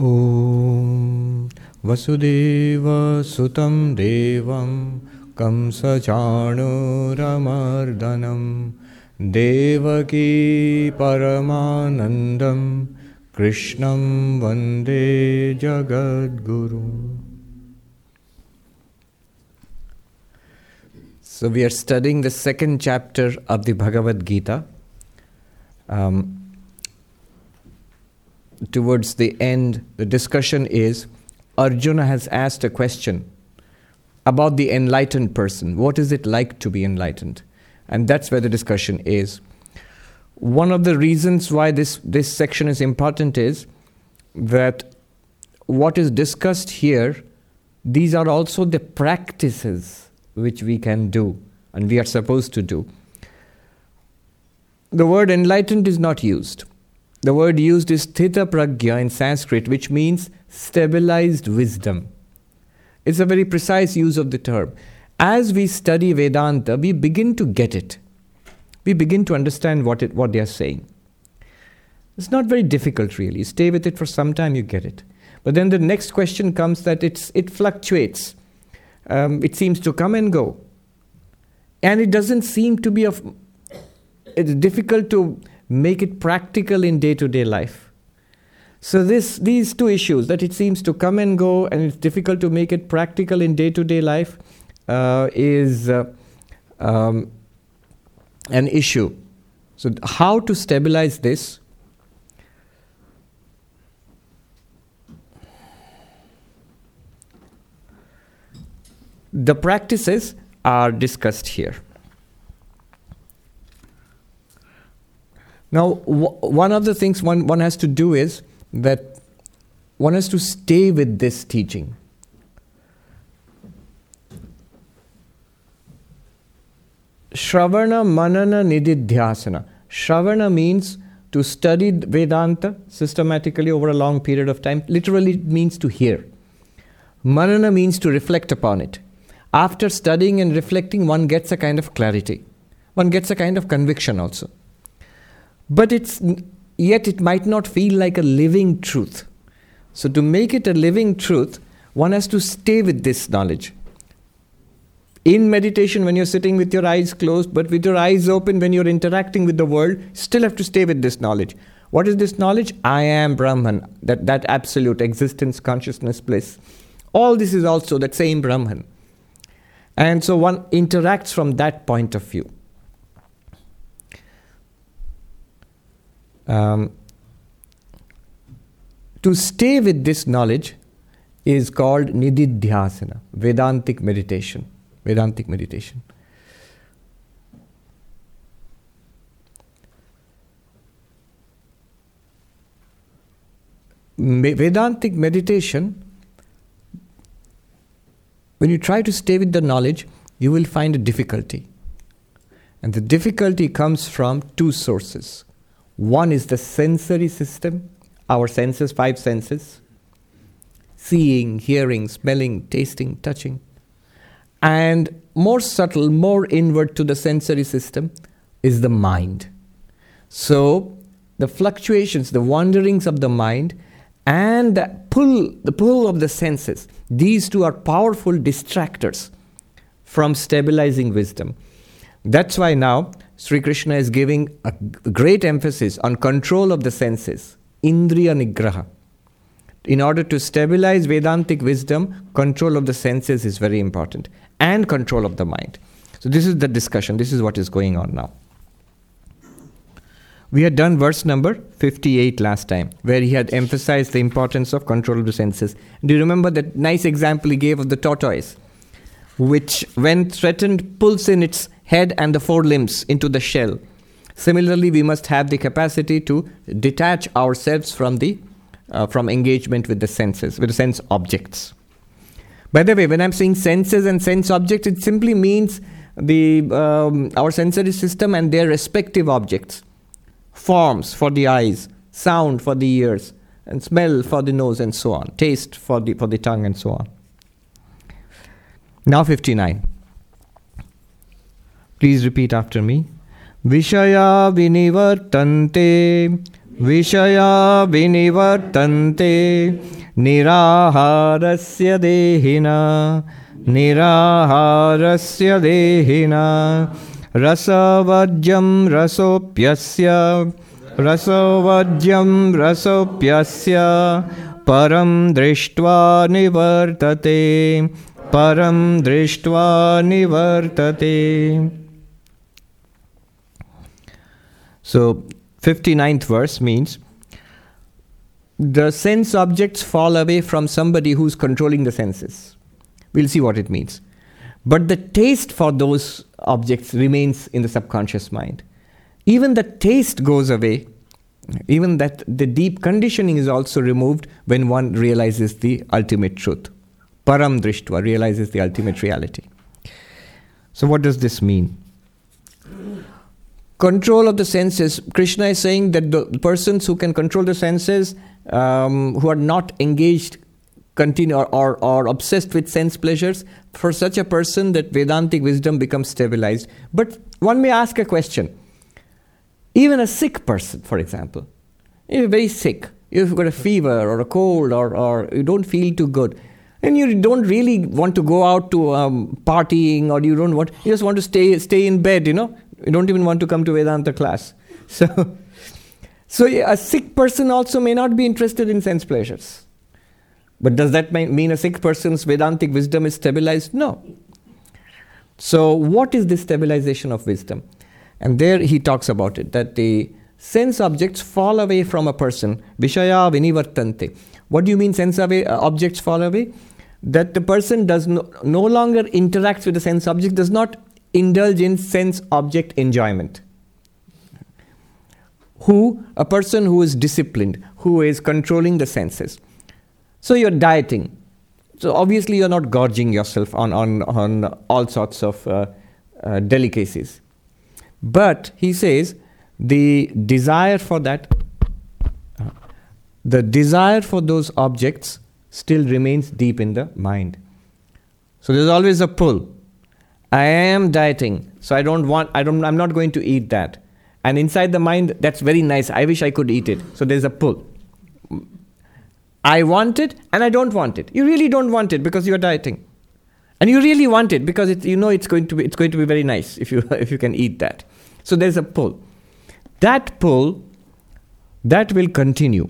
ॐ वसुदेवसुतं देवं कंसचाणूरमर्दनं देवकी परमानन्दं कृष्णं वन्दे जगद्गुरुम् So, we are studying the second chapter of the Bhagavad Gita. Um, towards the end, the discussion is Arjuna has asked a question about the enlightened person. What is it like to be enlightened? And that's where the discussion is. One of the reasons why this, this section is important is that what is discussed here, these are also the practices which we can do and we are supposed to do. The word enlightened is not used. The word used is sthita pragya in Sanskrit, which means stabilized wisdom. It's a very precise use of the term. As we study Vedanta, we begin to get it. We begin to understand what, it, what they are saying. It's not very difficult, really. Stay with it for some time, you get it. But then the next question comes that it's, it fluctuates um, it seems to come and go. And it doesn't seem to be of, it's difficult to make it practical in day to day life. So this, these two issues, that it seems to come and go and it's difficult to make it practical in day to day life, uh, is uh, um, an issue. So how to stabilize this? The practices are discussed here. Now, w- one of the things one, one has to do is that one has to stay with this teaching. Shravana Manana Nididhyasana. Shravana means to study Vedanta systematically over a long period of time. Literally, it means to hear. Manana means to reflect upon it after studying and reflecting, one gets a kind of clarity. One gets a kind of conviction also. But it's yet it might not feel like a living truth. So to make it a living truth, one has to stay with this knowledge. In meditation, when you're sitting with your eyes closed, but with your eyes open, when you're interacting with the world, still have to stay with this knowledge. What is this knowledge? I am Brahman, that, that absolute existence, consciousness, bliss. All this is also that same Brahman. And so one interacts from that point of view. Um, to stay with this knowledge is called nididhyasana, Vedantic meditation. Vedantic meditation. Vedantic meditation when you try to stay with the knowledge, you will find a difficulty. And the difficulty comes from two sources. One is the sensory system, our senses, five senses seeing, hearing, smelling, tasting, touching. And more subtle, more inward to the sensory system is the mind. So, the fluctuations, the wanderings of the mind, and the pull, the pull of the senses these two are powerful distractors from stabilizing wisdom. That's why now Sri Krishna is giving a great emphasis on control of the senses, Indriya Nigraha. In order to stabilize Vedantic wisdom, control of the senses is very important, and control of the mind. So, this is the discussion, this is what is going on now. We had done verse number 58 last time, where he had emphasized the importance of control of the senses. Do you remember that nice example he gave of the tortoise, which, when threatened, pulls in its head and the four limbs into the shell? Similarly, we must have the capacity to detach ourselves from the uh, from engagement with the senses, with the sense objects. By the way, when I'm saying senses and sense objects, it simply means the um, our sensory system and their respective objects forms for the eyes, sound for the ears, and smell for the nose, and so on, taste for the, for the tongue, and so on. Now 59. Please repeat after me. Vishaya vinivartante विषया विनिवर्तन्ते निराहारस्य देहिना निराहारस्य देहिना रसवर्ज्यं रसोऽप्यस्य रसोवर्ज्यं रसोऽप्यस्य परं दृष्ट्वा निवर्तते परं दृष्ट्वा निवर्तते So 59th verse means the sense objects fall away from somebody who's controlling the senses. We'll see what it means. But the taste for those objects remains in the subconscious mind. Even the taste goes away, even that the deep conditioning is also removed when one realizes the ultimate truth. Param Drishtva realizes the ultimate reality. So, what does this mean? Control of the senses. Krishna is saying that the persons who can control the senses um, who are not engaged continue or, or, or obsessed with sense pleasures for such a person that vedantic wisdom becomes stabilized. But one may ask a question. Even a sick person for example you're very sick you've got a fever or a cold or, or you don't feel too good and you don't really want to go out to um, partying or you don't want you just want to stay stay in bed you know you don't even want to come to Vedanta class. So, so a sick person also may not be interested in sense pleasures. But does that mean a sick person's Vedantic wisdom is stabilized? No. So, what is this stabilization of wisdom? And there he talks about it that the sense objects fall away from a person. Vishaya vinivartante. What do you mean sense away, uh, objects fall away? That the person does no, no longer interacts with the sense object, does not indulge in sense object enjoyment. Who? A person who is disciplined, who is controlling the senses. So you're dieting. So obviously you're not gorging yourself on, on, on all sorts of uh, uh, delicacies. But he says the desire for that, uh, the desire for those objects still remains deep in the mind. So there's always a pull. I am dieting, so I don't want, I don't, I'm not going to eat that. And inside the mind, that's very nice. I wish I could eat it. So there's a pull. I want it and I don't want it. You really don't want it because you're dieting. And you really want it because it, you know it's going to be it's going to be very nice if you if you can eat that. So there's a pull. That pull that will continue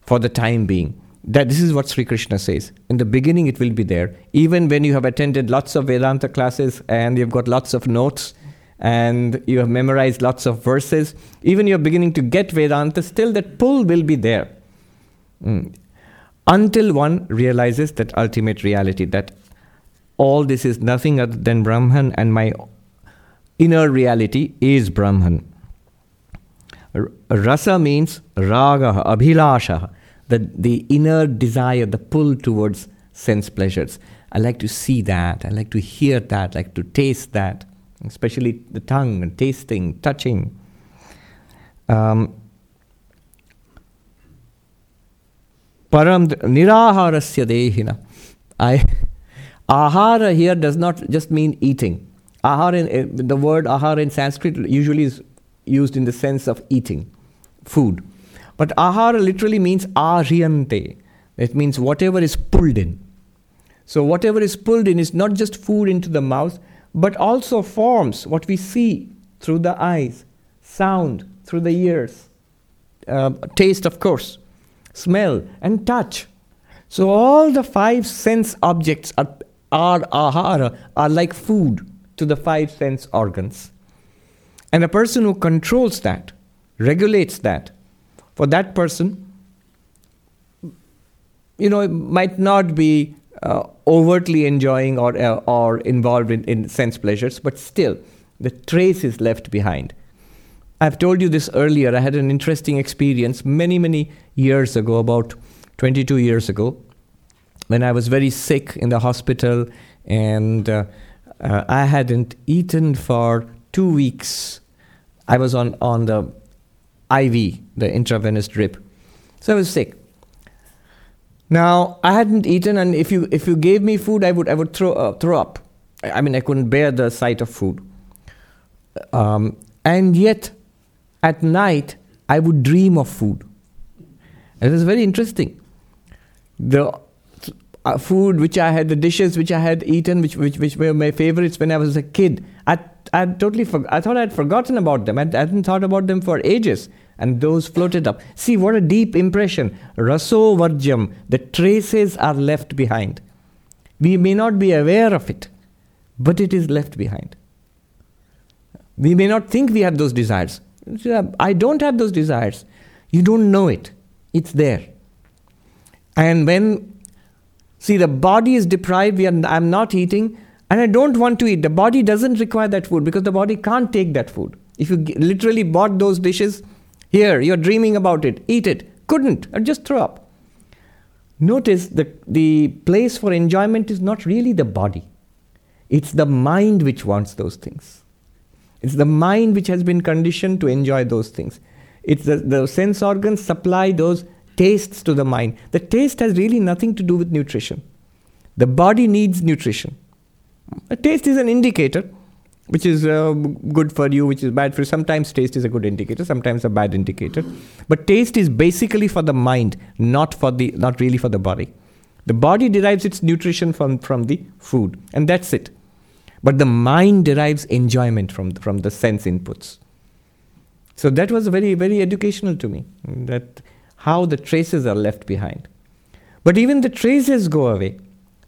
for the time being that this is what Sri Krishna says. In the beginning, it will be there. Even when you have attended lots of Vedanta classes and you've got lots of notes and you have memorized lots of verses, even you're beginning to get Vedanta, still that pull will be there. Mm. Until one realizes that ultimate reality, that all this is nothing other than Brahman and my inner reality is Brahman. Rasa means raga, abhilasha the, the inner desire, the pull towards sense pleasures. I like to see that, I like to hear that, I like to taste that, especially the tongue and tasting, touching. Um, param niraharasya dehina. I, ahara here does not just mean eating. Ahara, in, eh, the word ahara in Sanskrit usually is used in the sense of eating, food. But ahara literally means ahriyate. It means whatever is pulled in. So whatever is pulled in is not just food into the mouth, but also forms what we see through the eyes, sound through the ears, uh, taste, of course, smell, and touch. So all the five sense objects are, are ahara, are like food to the five sense organs. And a person who controls that, regulates that, for that person, you know, might not be uh, overtly enjoying or, uh, or involved in, in sense pleasures, but still, the trace is left behind. I've told you this earlier. I had an interesting experience many, many years ago, about 22 years ago, when I was very sick in the hospital and uh, uh, I hadn't eaten for two weeks. I was on, on the IV, the intravenous drip. So I was sick. Now I hadn't eaten, and if you if you gave me food, I would I would throw uh, throw up. I mean, I couldn't bear the sight of food. Um, and yet, at night, I would dream of food. It was very interesting. The uh, food which I had, the dishes which I had eaten, which, which, which were my favorites when I was a kid, I, I totally for, I thought I'd forgotten about them. I, I hadn't thought about them for ages. And those floated up. See, what a deep impression. Raso Varjam, the traces are left behind. We may not be aware of it, but it is left behind. We may not think we have those desires. I don't have those desires. You don't know it. It's there. And when, see, the body is deprived, we are, I'm not eating, and I don't want to eat. The body doesn't require that food because the body can't take that food. If you literally bought those dishes, here, you're dreaming about it, eat it. Couldn't, or just throw up. Notice that the place for enjoyment is not really the body, it's the mind which wants those things. It's the mind which has been conditioned to enjoy those things. It's the, the sense organs supply those tastes to the mind. The taste has really nothing to do with nutrition. The body needs nutrition. A taste is an indicator, which is uh, good for you, which is bad for you. Sometimes taste is a good indicator, sometimes a bad indicator. But taste is basically for the mind, not for the not really for the body. The body derives its nutrition from, from the food, and that's it. But the mind derives enjoyment from, from the sense inputs. So that was very, very educational to me, that how the traces are left behind. But even the traces go away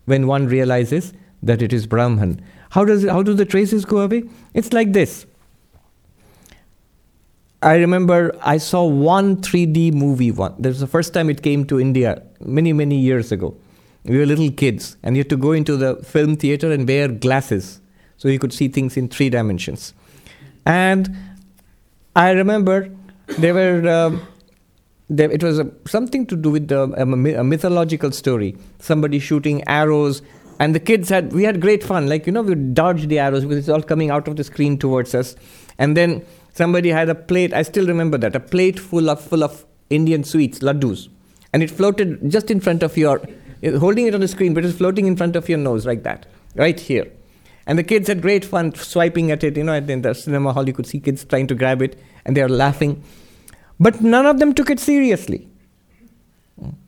when one realizes that it is Brahman. How, does it, how do the traces go away? It's like this. I remember I saw one 3D movie one. This was the first time it came to India many, many years ago. We were little kids, and you had to go into the film theater and wear glasses so you could see things in three dimensions. And I remember there were. Um, there, it was a, something to do with the, a, a mythological story. Somebody shooting arrows, and the kids had we had great fun. Like you know, we dodged the arrows because it's all coming out of the screen towards us. And then somebody had a plate. I still remember that a plate full of full of Indian sweets, laddus, and it floated just in front of your, eh, holding it on the screen, but it's floating in front of your nose like that, right here. And the kids had great fun swiping at it. You know, in the cinema hall, you could see kids trying to grab it, and they are laughing. But none of them took it seriously.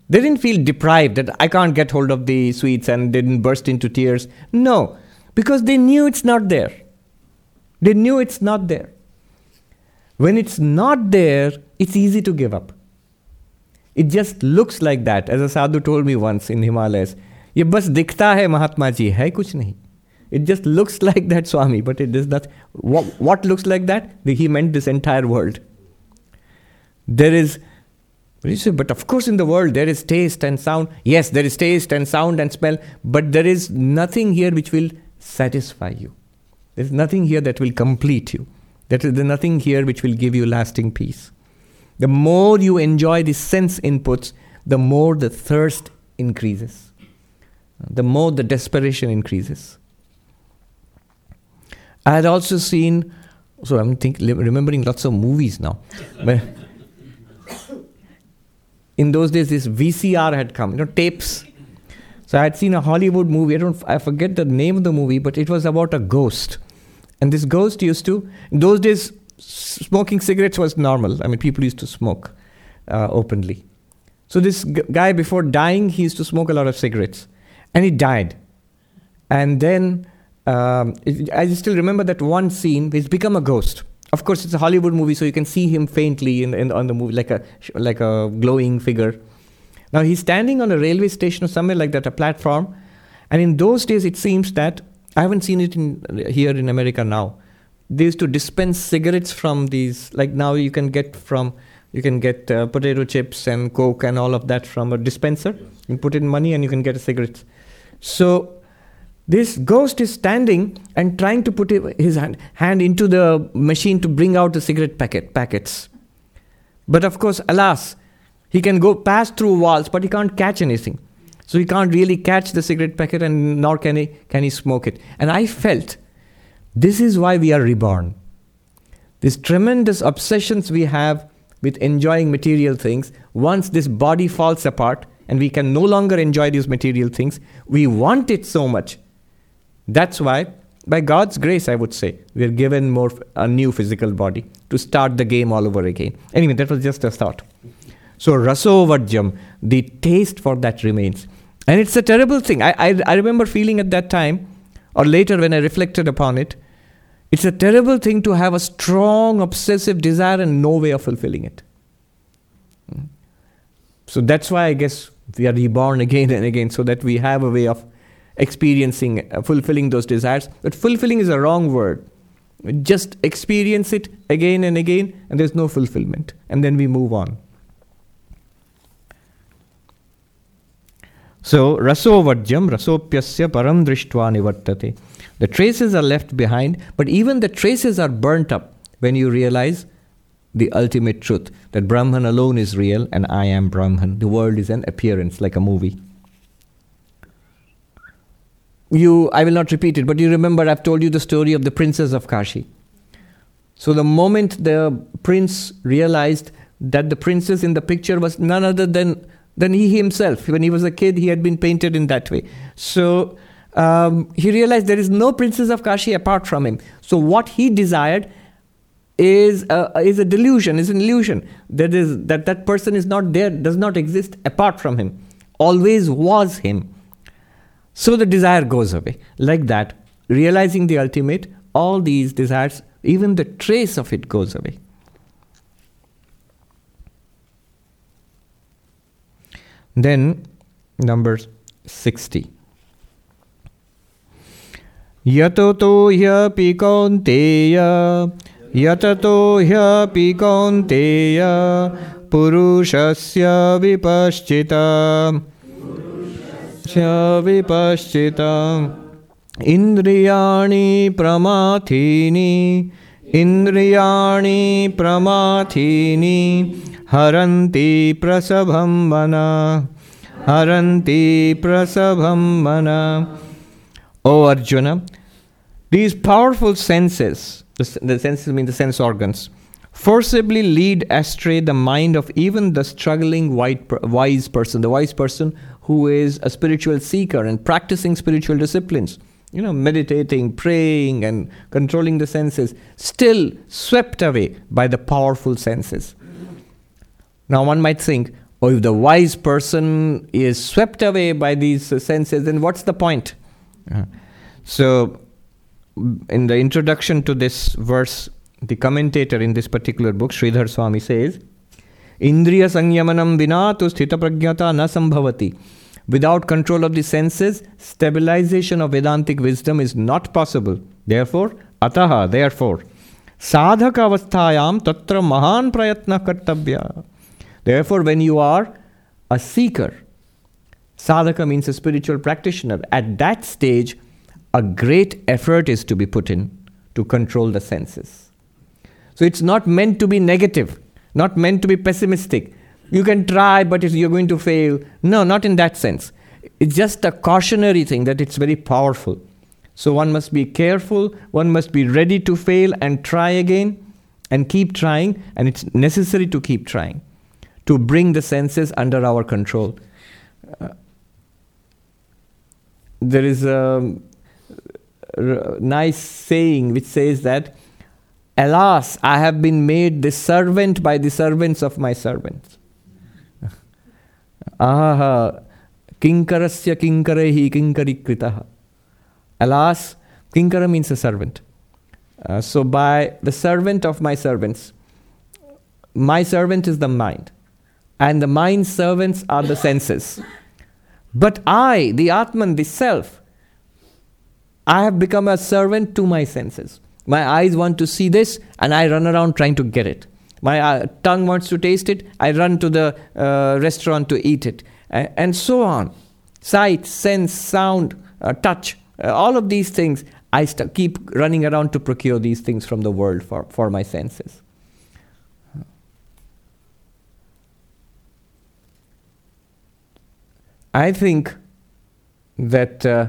They didn't feel deprived that I can't get hold of the sweets and didn't burst into tears. No, because they knew it's not there. They knew it's not there. When it's not there, it's easy to give up. It just looks like that. As a sadhu told me once in Himalayas, ये बस दिखता है महात्मा जी है कुछ नहीं it just looks like that Swami, but it is not. What, what looks like that? He meant this entire world. There is, but of course, in the world, there is taste and sound. Yes, there is taste and sound and smell, but there is nothing here which will satisfy you. There is nothing here that will complete you. There is nothing here which will give you lasting peace. The more you enjoy the sense inputs, the more the thirst increases, the more the desperation increases. I had also seen, so I'm think, remembering lots of movies now. in those days, this VCR had come, you know, tapes. So I had seen a Hollywood movie. I don't, I forget the name of the movie, but it was about a ghost. And this ghost used to, in those days, smoking cigarettes was normal. I mean, people used to smoke uh, openly. So this g- guy, before dying, he used to smoke a lot of cigarettes, and he died. And then um, it, I still remember that one scene. He's become a ghost. Of course, it's a Hollywood movie, so you can see him faintly in, in on the movie, like a like a glowing figure. Now he's standing on a railway station or somewhere like that, a platform. And in those days, it seems that I haven't seen it in here in America now. They used to dispense cigarettes from these. Like now, you can get from you can get uh, potato chips and coke and all of that from a dispenser. You put in money and you can get a cigarette. So this ghost is standing and trying to put his hand into the machine to bring out the cigarette packet packets. But of course, alas, he can go pass through walls, but he can't catch anything. So he can't really catch the cigarette packet, and nor can he can he smoke it. And I felt this is why we are reborn. These tremendous obsessions we have with enjoying material things. Once this body falls apart and we can no longer enjoy these material things, we want it so much that's why, by God's grace, I would say, we are given more a new physical body to start the game all over again. Anyway, that was just a thought. So rasovarjam, the taste for that remains. And it's a terrible thing. I, I, I remember feeling at that time, or later when I reflected upon it, it's a terrible thing to have a strong, obsessive desire and no way of fulfilling it. Hmm. So that's why I guess we are reborn again and again, so that we have a way of experiencing, uh, fulfilling those desires. But fulfilling is a wrong word. Just experience it again and again, and there's no fulfillment. And then we move on. So, rasovajyam, rasopyasya param drishtva nivartate. The traces are left behind, but even the traces are burnt up when you realize the ultimate truth that Brahman alone is real and I am Brahman. The world is an appearance, like a movie. You, I will not repeat it, but you remember I've told you the story of the princess of Kashi. So the moment the prince realized that the princess in the picture was none other than, than he himself, when he was a kid, he had been painted in that way. So um, he realized there is no princess of Kashi apart from him. So what he desired is a, is a delusion, is an illusion. That is that that person is not there, does not exist apart from him. Always was him. So the desire goes away. Like that, realizing the ultimate, all these desires, even the trace of it goes away. Then, number 60. यततो ह्यपि कौन्तेय यततो ह्यपि कौन्तेय पुरुषस्य विपश्चिता विपश्चिता इन्द्रियाणि प्रमाथीनि इन्द्रियाणि प्रमाथीनि हरन्ति प्रसभं मन हरन्ति प्रसभं मन O Arjuna, these powerful senses, the, the senses mean the sense organs, forcibly lead astray the mind of even the struggling white, wise person, the wise person who is a spiritual seeker and practicing spiritual disciplines. You know, meditating, praying, and controlling the senses, still swept away by the powerful senses. Now, one might think, oh, if the wise person is swept away by these senses, then what's the point? Uh, so, in the introduction to this verse, the commentator in this particular book, Sridhar Swami, says, Indriya Sanyamanam vinatu sthita pragyata na sambhavati. Without control of the senses, stabilization of Vedantic wisdom is not possible. Therefore, ataha, therefore, sadhaka avasthayam tatra mahan prayatna kartabhya. Therefore, when you are a seeker, sadhaka means a spiritual practitioner, at that stage, a great effort is to be put in to control the senses. So it's not meant to be negative, not meant to be pessimistic. You can try, but you're going to fail. No, not in that sense. It's just a cautionary thing that it's very powerful. So one must be careful, one must be ready to fail and try again and keep trying, and it's necessary to keep trying to bring the senses under our control. Uh, there is a nice saying which says that, Alas, I have been made the servant by the servants of my servants. Aha, kinkarasya kinkarehi kinkarikritaha. Alas, kinkara means a servant. Uh, so, by the servant of my servants, my servant is the mind, and the mind's servants are the senses. But I, the Atman, the self, I have become a servant to my senses. My eyes want to see this, and I run around trying to get it. My uh, tongue wants to taste it, I run to the uh, restaurant to eat it, uh, and so on. Sight, sense, sound, uh, touch, uh, all of these things, I st- keep running around to procure these things from the world for, for my senses. I think that uh,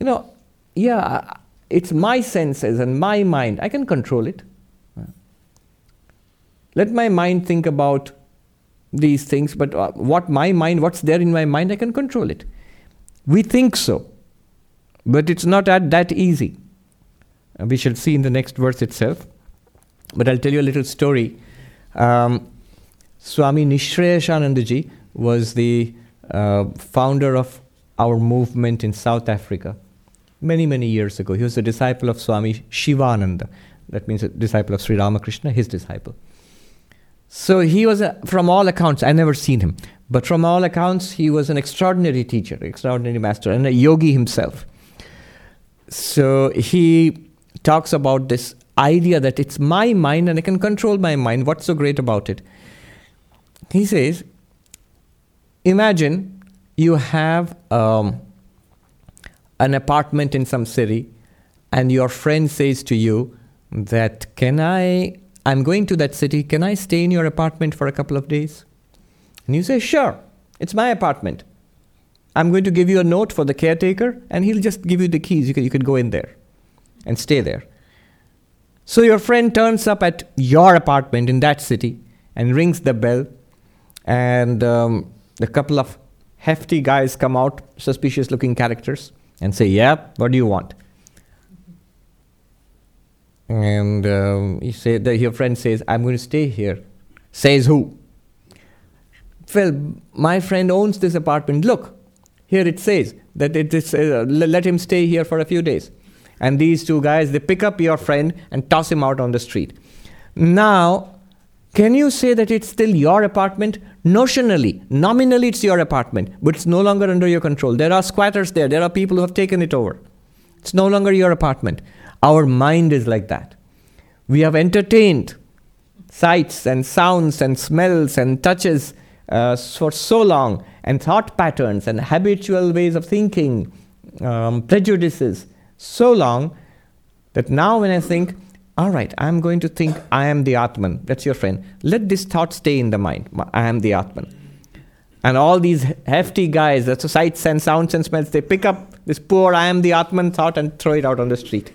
you know, yeah, it's my senses and my mind. I can control it. Let my mind think about these things, but uh, what my mind, what's there in my mind, I can control it. We think so, but it's not that easy. We shall see in the next verse itself. But I'll tell you a little story. Um, Swami Nishreyashanandaji was the uh, founder of our movement in South Africa many, many years ago. He was a disciple of Swami Shivananda. That means a disciple of Sri Ramakrishna, his disciple. So he was, a, from all accounts, I never seen him, but from all accounts, he was an extraordinary teacher, extraordinary master, and a yogi himself. So he talks about this idea that it's my mind and I can control my mind. What's so great about it? He says, imagine you have um, an apartment in some city, and your friend says to you that, Can I, I'm going to that city, can I stay in your apartment for a couple of days? And you say, Sure, it's my apartment. I'm going to give you a note for the caretaker, and he'll just give you the keys. You can, you can go in there and stay there. So your friend turns up at your apartment in that city and rings the bell, and um, a couple of hefty guys come out, suspicious looking characters, and say, Yeah, what do you want? And um, you say that your friend says, I'm going to stay here. Says who? Well, my friend owns this apartment. Look, here it says that it is, uh, let him stay here for a few days. And these two guys, they pick up your friend and toss him out on the street. Now, can you say that it's still your apartment? Notionally, nominally, it's your apartment, but it's no longer under your control. There are squatters there, there are people who have taken it over. It's no longer your apartment. Our mind is like that. We have entertained sights and sounds and smells and touches uh, for so long, and thought patterns and habitual ways of thinking, um, prejudices, so long that now when I think, all right, I'm going to think I am the Atman. That's your friend. Let this thought stay in the mind. I am the Atman. And all these hefty guys, that's sights and sounds and smells, they pick up this poor I am the Atman thought and throw it out on the street.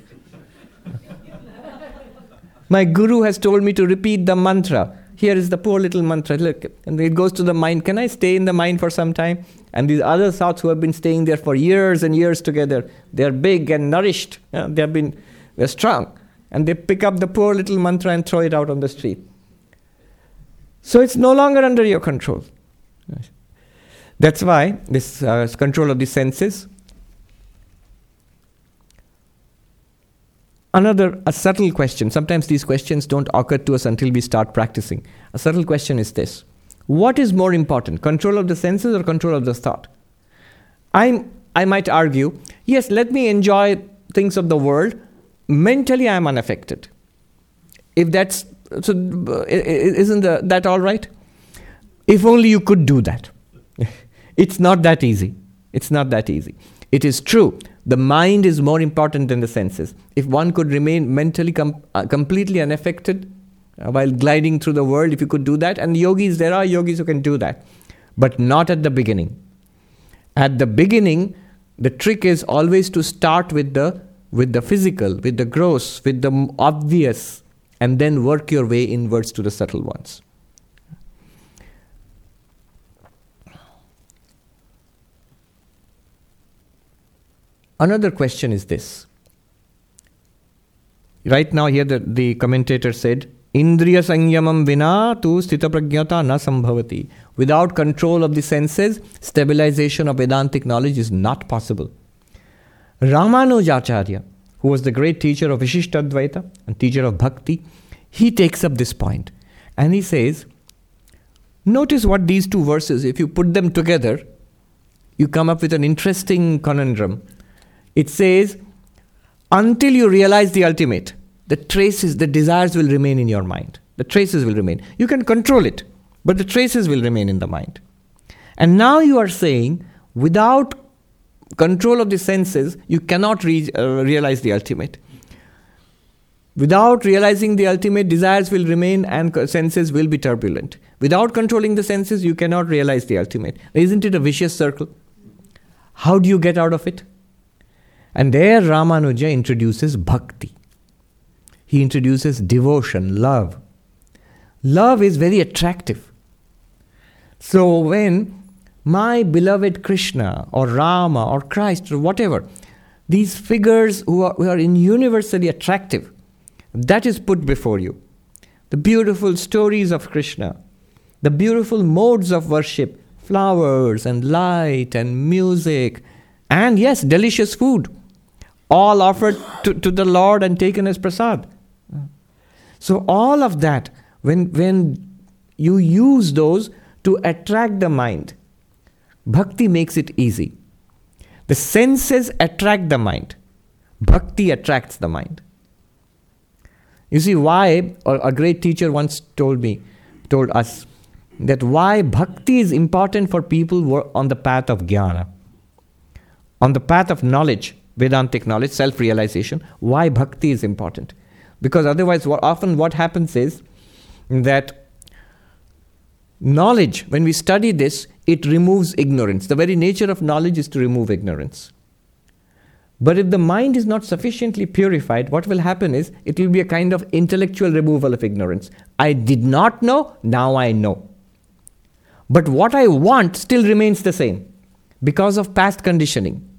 My guru has told me to repeat the mantra. Here is the poor little mantra. Look, and it goes to the mind. Can I stay in the mind for some time? And these other thoughts who have been staying there for years and years together, they're big and nourished. they have been, they're strong and they pick up the poor little mantra and throw it out on the street. So it's no longer under your control. That's why this uh, control of the senses. Another a subtle question. Sometimes these questions don't occur to us until we start practicing. A subtle question is this: What is more important, control of the senses or control of the thought? i I might argue, yes, let me enjoy things of the world, mentally I am unaffected. If that's so, isn't the, that all right? If only you could do that. it's not that easy. It's not that easy. It is true. The mind is more important than the senses. If one could remain mentally com- uh, completely unaffected uh, while gliding through the world, if you could do that, and yogis, there are yogis who can do that, but not at the beginning. At the beginning, the trick is always to start with the with the physical, with the gross, with the obvious, and then work your way inwards to the subtle ones. Another question is this. Right now, here the, the commentator said, Indriya Sanyamam Vina tu Sthita Pragyata na sambhavati. Without control of the senses, stabilization of Vedantic knowledge is not possible. Ramanujacharya, who was the great teacher of Vishishtadvaita and teacher of Bhakti, he takes up this point and he says, Notice what these two verses, if you put them together, you come up with an interesting conundrum. It says, Until you realize the ultimate, the traces, the desires will remain in your mind. The traces will remain. You can control it, but the traces will remain in the mind. And now you are saying, without control of the senses, you cannot re- uh, realize the ultimate. Without realizing the ultimate, desires will remain and senses will be turbulent. Without controlling the senses, you cannot realize the ultimate. Isn't it a vicious circle? How do you get out of it? And there Ramanuja introduces bhakti. He introduces devotion, love. Love is very attractive. So when my beloved Krishna or Rama or Christ or whatever, these figures who are, who are universally attractive, that is put before you. The beautiful stories of Krishna, the beautiful modes of worship flowers and light and music, and yes, delicious food, all offered to, to the Lord and taken as prasad. So, all of that, when, when you use those to attract the mind, bhakti makes it easy. The senses attract the mind, bhakti attracts the mind. You see, why a great teacher once told me, told us, that why bhakti is important for people who are on the path of jnana, on the path of knowledge, Vedantic knowledge, self realization, why bhakti is important. Because otherwise, often what happens is that knowledge, when we study this, it removes ignorance. The very nature of knowledge is to remove ignorance. But if the mind is not sufficiently purified, what will happen is it will be a kind of intellectual removal of ignorance. I did not know, now I know. But what I want still remains the same because of past conditioning.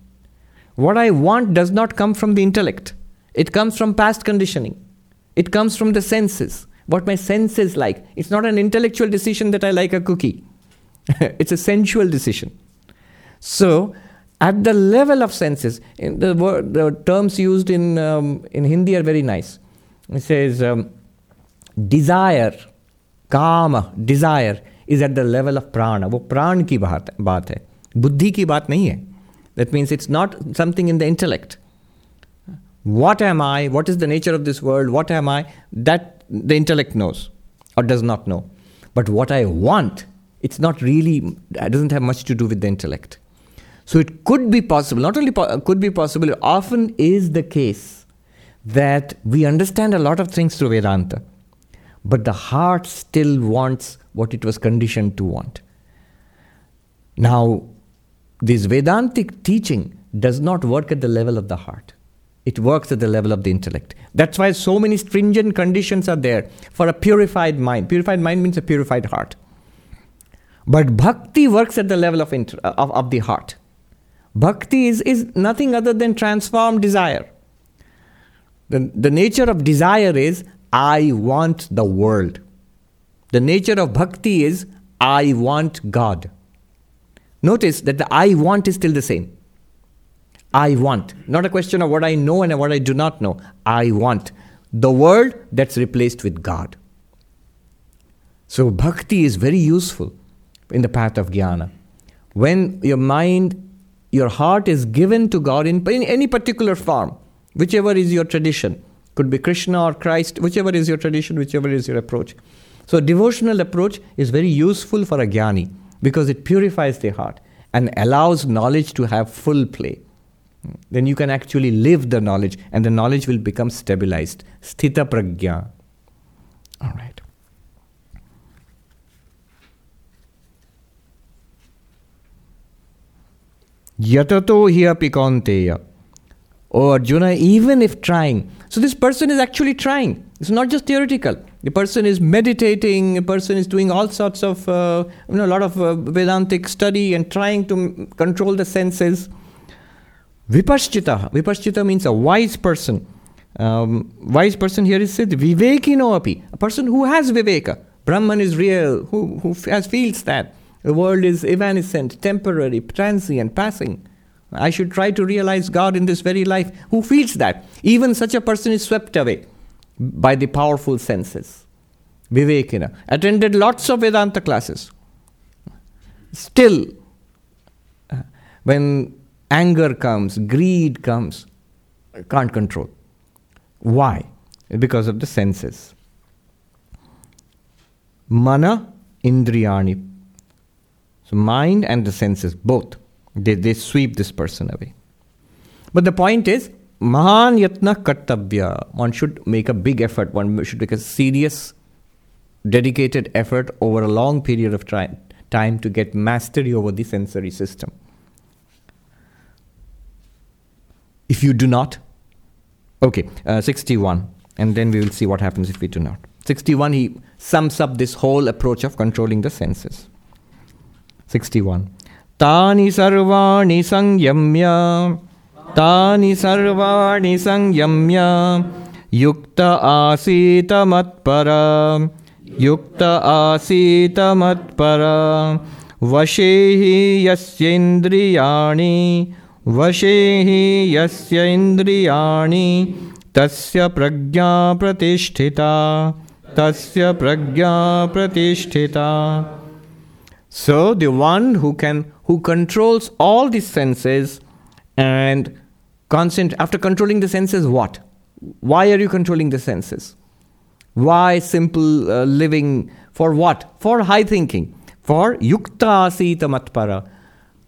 What I want does not come from the intellect, it comes from past conditioning, it comes from the senses What my senses like. It's not an intellectual decision that I like a cookie, it's a sensual decision. So, at the level of senses, the, word, the terms used in, um, in Hindi are very nice. It says um, desire, kama, desire is at the level of प्राण वो प्राण की बात बात है बुद्धि की बात नहीं है that means it's not something in the intellect what am I? What is the nature of this world? What am I? That the intellect knows or does not know. But what I want, it's not really, it doesn't have much to do with the intellect. So it could be possible, not only po- uh, could be possible, it often is the case that we understand a lot of things through Vedanta, but the heart still wants what it was conditioned to want. Now, this Vedantic teaching does not work at the level of the heart. It works at the level of the intellect. That's why so many stringent conditions are there for a purified mind. Purified mind means a purified heart. But bhakti works at the level of, inter- uh, of, of the heart. Bhakti is, is nothing other than transformed desire. The, the nature of desire is I want the world. The nature of bhakti is I want God. Notice that the I want is still the same. I want. Not a question of what I know and what I do not know. I want. The world that's replaced with God. So bhakti is very useful in the path of jnana. When your mind, your heart is given to God in, in any particular form, whichever is your tradition, could be Krishna or Christ, whichever is your tradition, whichever is your approach. So, devotional approach is very useful for a jnani because it purifies the heart and allows knowledge to have full play. Then you can actually live the knowledge and the knowledge will become stabilized. Sthita pragya. All right. Yatato hi api Oh Arjuna, even if trying. So this person is actually trying. It's not just theoretical. The person is meditating, a person is doing all sorts of, uh, you know, a lot of uh, Vedantic study and trying to control the senses. Vipaschita. Vipaschita means a wise person. Um, wise person here is said, Vivekino api. A person who has Viveka. Brahman is real, who, who has, feels that. The world is evanescent, temporary, transient, passing. I should try to realize God in this very life. Who feels that? Even such a person is swept away by the powerful senses. Vivekina. Attended lots of Vedanta classes. Still, uh, when anger comes, greed comes, can't control. Why? Because of the senses. Mana, Indriyani. So, mind and the senses, both, they, they sweep this person away. But the point is, Mahan Yatna Kartavya. One should make a big effort. One should make a serious, dedicated effort over a long period of time to get mastery over the sensory system. if you do not? Okay, uh, 61. And then we will see what happens if we do not. 61, he sums up this whole approach of controlling the senses. 61. Tani sarvani sangyamya. Tani sarvani sangyamya. Yukta asita matpara. Yukta asita matpara. Vashehi yasyendriyani. वशे हि यस्य इन्द्रियाणि तस्य प्रज्ञा प्रतिष्ठिता तस्य प्रज्ञा प्रतिष्ठिता So the one who can who controls all the senses and constant after controlling the senses what? Why are you controlling the senses? Why simple uh, living? For what? For high thinking. For yukta asita matpara.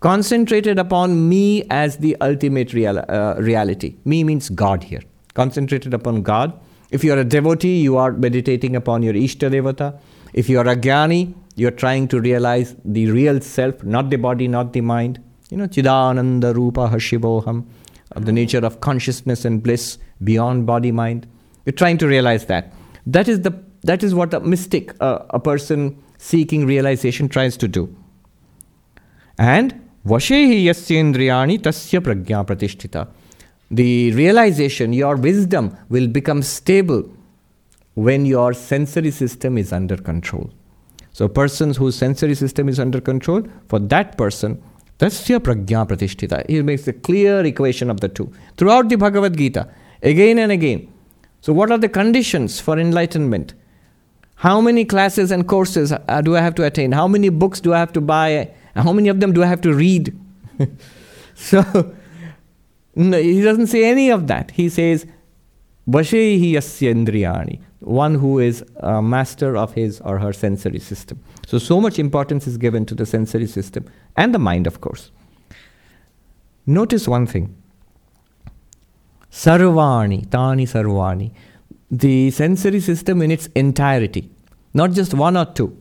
Concentrated upon me as the ultimate real, uh, reality. Me means God here. Concentrated upon God. If you are a devotee, you are meditating upon your Ishta Devata. If you are a Jnani, you're trying to realize the real self, not the body, not the mind. You know, Chidananda Rupah Shivoham, of the nature of consciousness and bliss beyond body mind. You're trying to realize that. That is, the, that is what a mystic, uh, a person seeking realization, tries to do. And Vashehi yasyendriyani tasya pragya pratishtita. The realization, your wisdom will become stable when your sensory system is under control. So, persons whose sensory system is under control, for that person, tasya pragya pratishtita. He makes a clear equation of the two. Throughout the Bhagavad Gita, again and again. So, what are the conditions for enlightenment? How many classes and courses uh, do I have to attain? How many books do I have to buy? How many of them do I have to read? so, no, he doesn't say any of that. He says, Vashehi yasya indriyani one who is a master of his or her sensory system. So, so much importance is given to the sensory system and the mind, of course. Notice one thing Sarvani, Tani Sarvani, the sensory system in its entirety, not just one or two.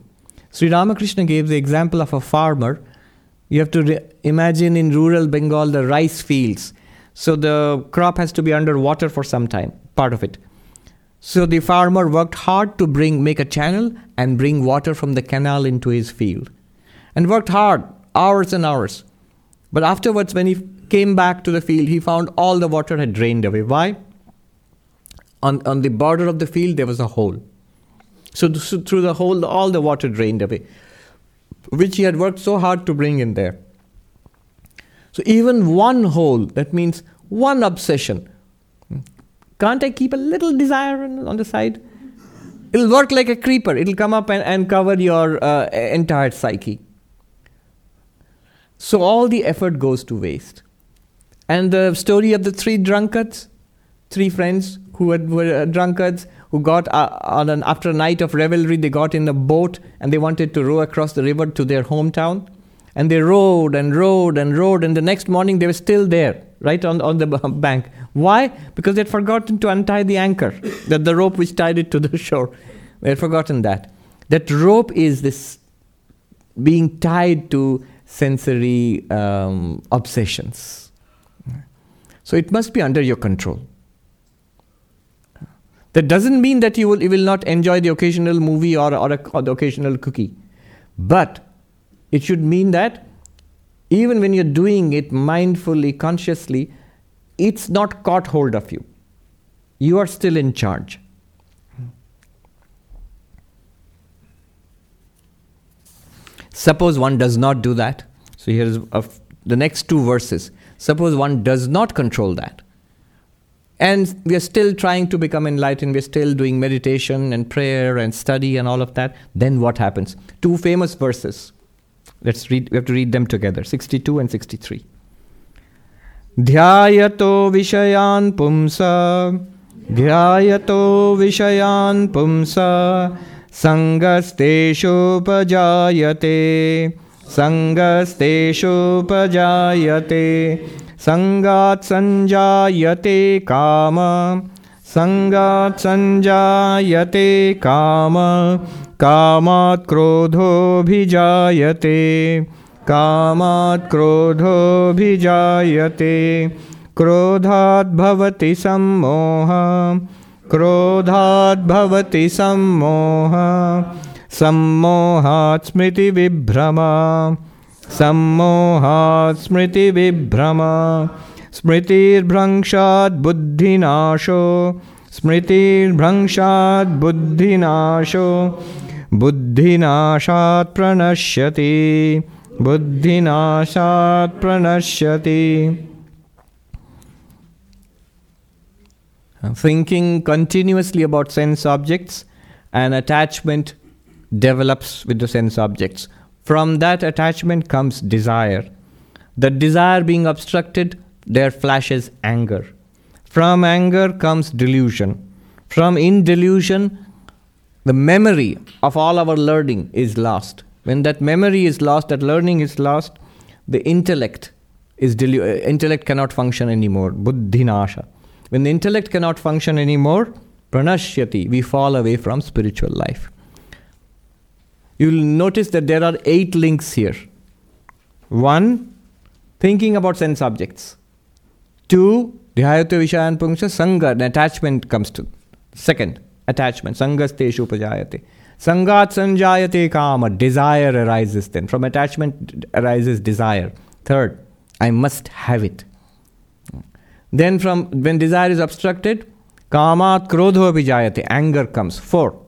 Sri Ramakrishna gave the example of a farmer. You have to re- imagine in rural Bengal the rice fields. So the crop has to be under water for some time, part of it. So the farmer worked hard to bring make a channel and bring water from the canal into his field. And worked hard, hours and hours. But afterwards when he came back to the field, he found all the water had drained away. Why? On, on the border of the field there was a hole. So, so through the hole all the water drained away, which he had worked so hard to bring in there. So even one hole, that means one obsession, can't I keep a little desire on the side? It'll work like a creeper. It'll come up and, and cover your uh, entire psyche. So all the effort goes to waste. And the story of the three drunkards, three friends who had, were uh, drunkards, who got uh, on an, after a night of revelry, they got in a boat and they wanted to row across the river to their hometown. And they rowed and rowed and rowed, and the next morning they were still there, right on, on the bank. Why? Because they'd forgotten to untie the anchor, that the rope which tied it to the shore. They had forgotten that. That rope is this being tied to sensory um, obsessions. So it must be under your control. That doesn't mean that you will, you will not enjoy the occasional movie or, or, a, or the occasional cookie. But it should mean that even when you're doing it mindfully, consciously, it's not caught hold of you. You are still in charge. Suppose one does not do that. So here's the next two verses. Suppose one does not control that. And we are still trying to become enlightened. We're still doing meditation and prayer and study and all of that. Then what happens? Two famous verses. Let's read, we have to read them together 62 and 63. ध्यायतो विषयान् पुंस ध्यायतो विषयान् पुंस सङ्गस्तेषोपजायते सङ्गस्तेषोपजायते सङ्गात् सञ्जायते काम। सङ्गात् सञ्जायते काम। कामात् क्रोधोऽभिजायते। कामात् क्रोधोऽभिजायते। क्रोधात् भवति सम्मोह। क्रोधात् भवति सम्मोह। सम्मोहात् स्मृतिविभ्रमा सम्मोहात् स्मृतिविभ्रमा स्मृतिर्भ्रंशात् बुद्धिनाशो स्मृतिर्भ्रंशात् बुद्धिनाशो बुद्धिनाशात् प्रणश्यति बुद्धिनाशात् प्रणश्यति Thinking continuously about sense objects and attachment develops with the sense objects. From that attachment comes desire. The desire being obstructed, there flashes anger. From anger comes delusion. From in delusion, the memory of all our learning is lost. When that memory is lost, that learning is lost, the intellect is delu- uh, intellect cannot function anymore. Buddhinasha. When the intellect cannot function anymore, pranashyati, we fall away from spiritual life. You'll notice that there are eight links here. One, thinking about sense objects. Two, dhyayate vishayan punksha, sangha, an attachment comes to. Second, attachment. Sangasteshu upajayate. Sangat sanjayate kama. Desire arises then. From attachment arises desire. Third, I must have it. Then from when desire is obstructed, kamat krodho vijayate. Anger comes. Four.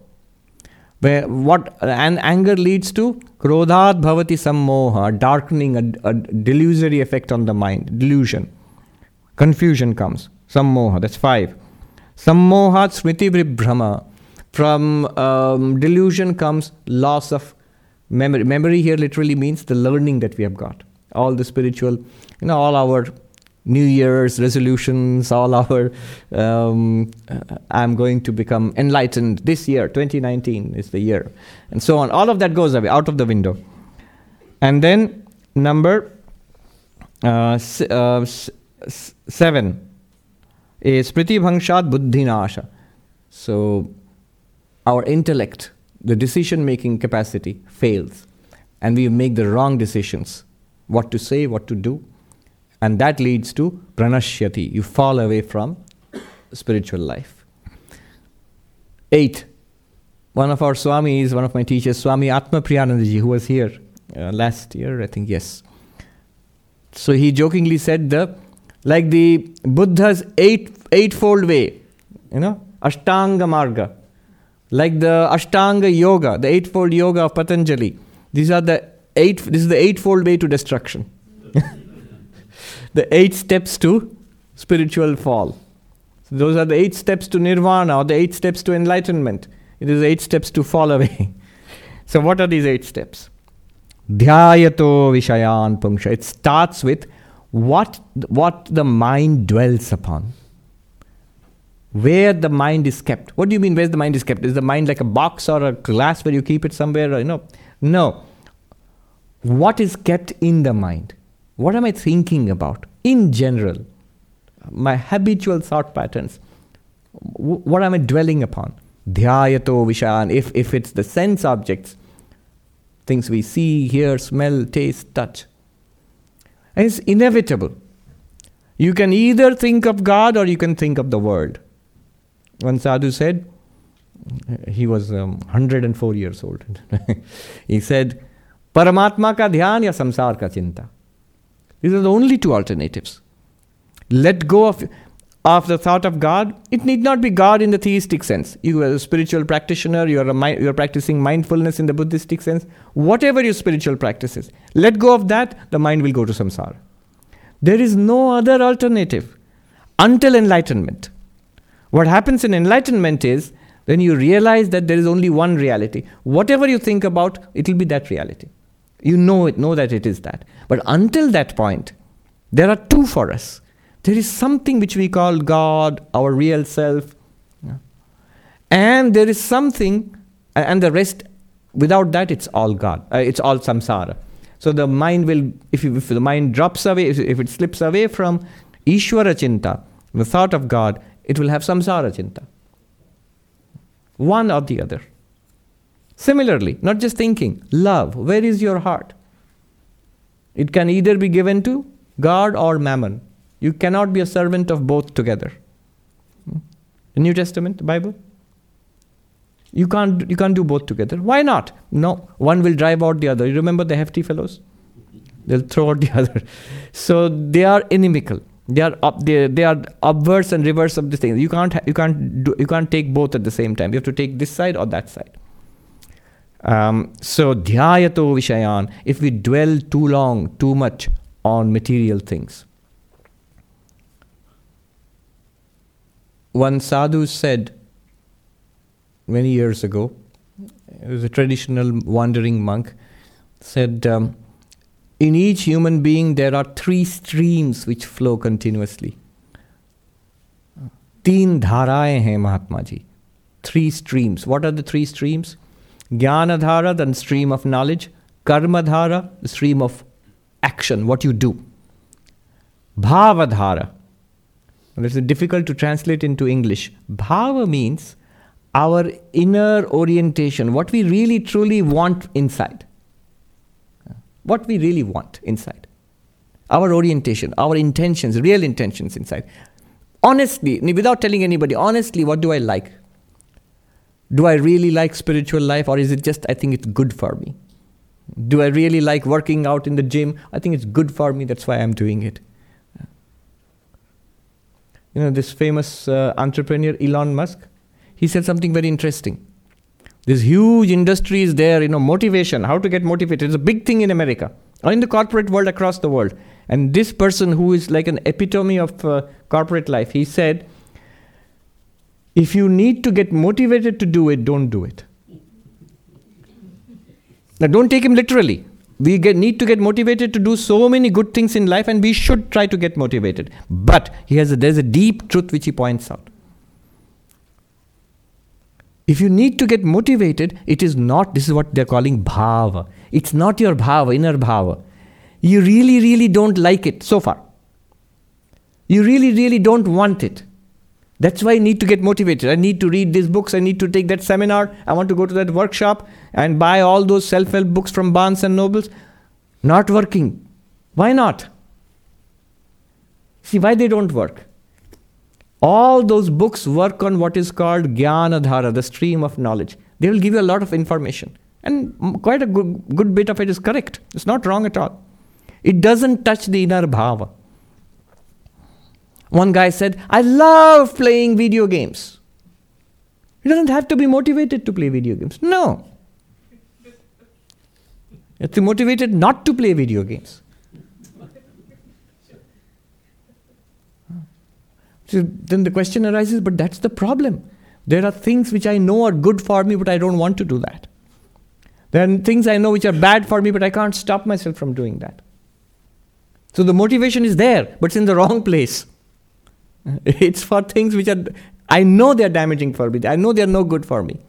Where what and anger leads to krodhat bhavati sammoha, darkening, a, a delusory effect on the mind, delusion. Confusion comes. Sammoha, that's five. Sammohat smriti vibhrama. From um, delusion comes loss of memory. Memory here literally means the learning that we have got. All the spiritual, you know, all our New Year's resolutions, all our um, I'm going to become enlightened this year, 2019 is the year, and so on. All of that goes away, out of the window. And then number uh, s- uh, s- seven is Smriti Bhangshat Buddhinasha. So our intellect, the decision making capacity fails, and we make the wrong decisions what to say, what to do, and that leads to pranashyati. You fall away from spiritual life. Eight. One of our Swamis, one of my teachers, Swami Atma Priyanandaji, who was here uh, last year, I think, yes. So he jokingly said the like the Buddha's eight eightfold way, you know, Ashtanga Marga, like the Ashtanga Yoga, the eightfold yoga of Patanjali. These are the eight. This is the eightfold way to destruction. the eight steps to spiritual fall. So those are the eight steps to nirvana or the eight steps to enlightenment. It is eight steps to fall away. so what are these eight steps? Dhyayato vishayan punksha. It starts with what, what the mind dwells upon. Where the mind is kept. What do you mean where the mind is kept? Is the mind like a box or a glass where you keep it somewhere? Or, you know? No. What is kept in the mind? What am I thinking about in general? My habitual thought patterns. W- what am I dwelling upon? Dhyayato vishayan. If, if it's the sense objects, things we see, hear, smell, taste, touch. It's inevitable. You can either think of God or you can think of the world. One sadhu said, he was um, 104 years old. he said, Paramatma ka dhyan ya samsar ka chinta. These are the only two alternatives. Let go of, of the thought of God. It need not be God in the theistic sense. You are a spiritual practitioner, you are, a, you are practicing mindfulness in the Buddhistic sense. Whatever your spiritual practice is, let go of that, the mind will go to samsara. There is no other alternative until enlightenment. What happens in enlightenment is when you realize that there is only one reality. Whatever you think about, it will be that reality. You know it, know that it is that. But until that point, there are two for us. There is something which we call God, our real self, and there is something, and the rest. Without that, it's all God. Uh, it's all samsara. So the mind will, if, you, if the mind drops away, if, if it slips away from Ishvara Chinta, the thought of God, it will have samsara Chinta. One or the other. Similarly, not just thinking, love, where is your heart? It can either be given to God or mammon. You cannot be a servant of both together. The New Testament, the Bible. You can't, you can't do both together. Why not? No, one will drive out the other. You remember the hefty fellows? They'll throw out the other. So they are inimical. They are up, they, they are obverse and reverse of the thing. You can't you can't do, you can't take both at the same time. You have to take this side or that side. Um, so, dhyayato vishayan, if we dwell too long, too much on material things. One sadhu said many years ago, he was a traditional wandering monk, said, um, In each human being there are three streams which flow continuously. Teen dharaye hain Mahatma. Three streams. What are the three streams? Jnana dhara, the stream of knowledge. Karma dhara, the stream of action, what you do. Bhava dhara. This is difficult to translate into English. Bhava means our inner orientation, what we really truly want inside. What we really want inside. Our orientation, our intentions, real intentions inside. Honestly, without telling anybody, honestly, what do I like? Do I really like spiritual life or is it just I think it's good for me? Do I really like working out in the gym? I think it's good for me, that's why I'm doing it. You know, this famous uh, entrepreneur, Elon Musk, he said something very interesting. This huge industry is there, you know, motivation, how to get motivated. It's a big thing in America or in the corporate world across the world. And this person, who is like an epitome of uh, corporate life, he said, if you need to get motivated to do it, don't do it. Now, don't take him literally. We get, need to get motivated to do so many good things in life, and we should try to get motivated. But he has a, there's a deep truth which he points out. If you need to get motivated, it is not, this is what they're calling bhava. It's not your bhava, inner bhava. You really, really don't like it so far. You really, really don't want it. That's why I need to get motivated. I need to read these books. I need to take that seminar. I want to go to that workshop and buy all those self help books from Barnes and Nobles. Not working. Why not? See, why they don't work? All those books work on what is called Dhara, the stream of knowledge. They will give you a lot of information. And quite a good, good bit of it is correct. It's not wrong at all. It doesn't touch the inner bhava. One guy said, I love playing video games. He doesn't have to be motivated to play video games. No. You have to be motivated not to play video games. So then the question arises, but that's the problem. There are things which I know are good for me, but I don't want to do that. There are things I know which are bad for me, but I can't stop myself from doing that. So the motivation is there, but it's in the wrong place. It's for things which are, I know they're damaging for me. I know they're no good for me.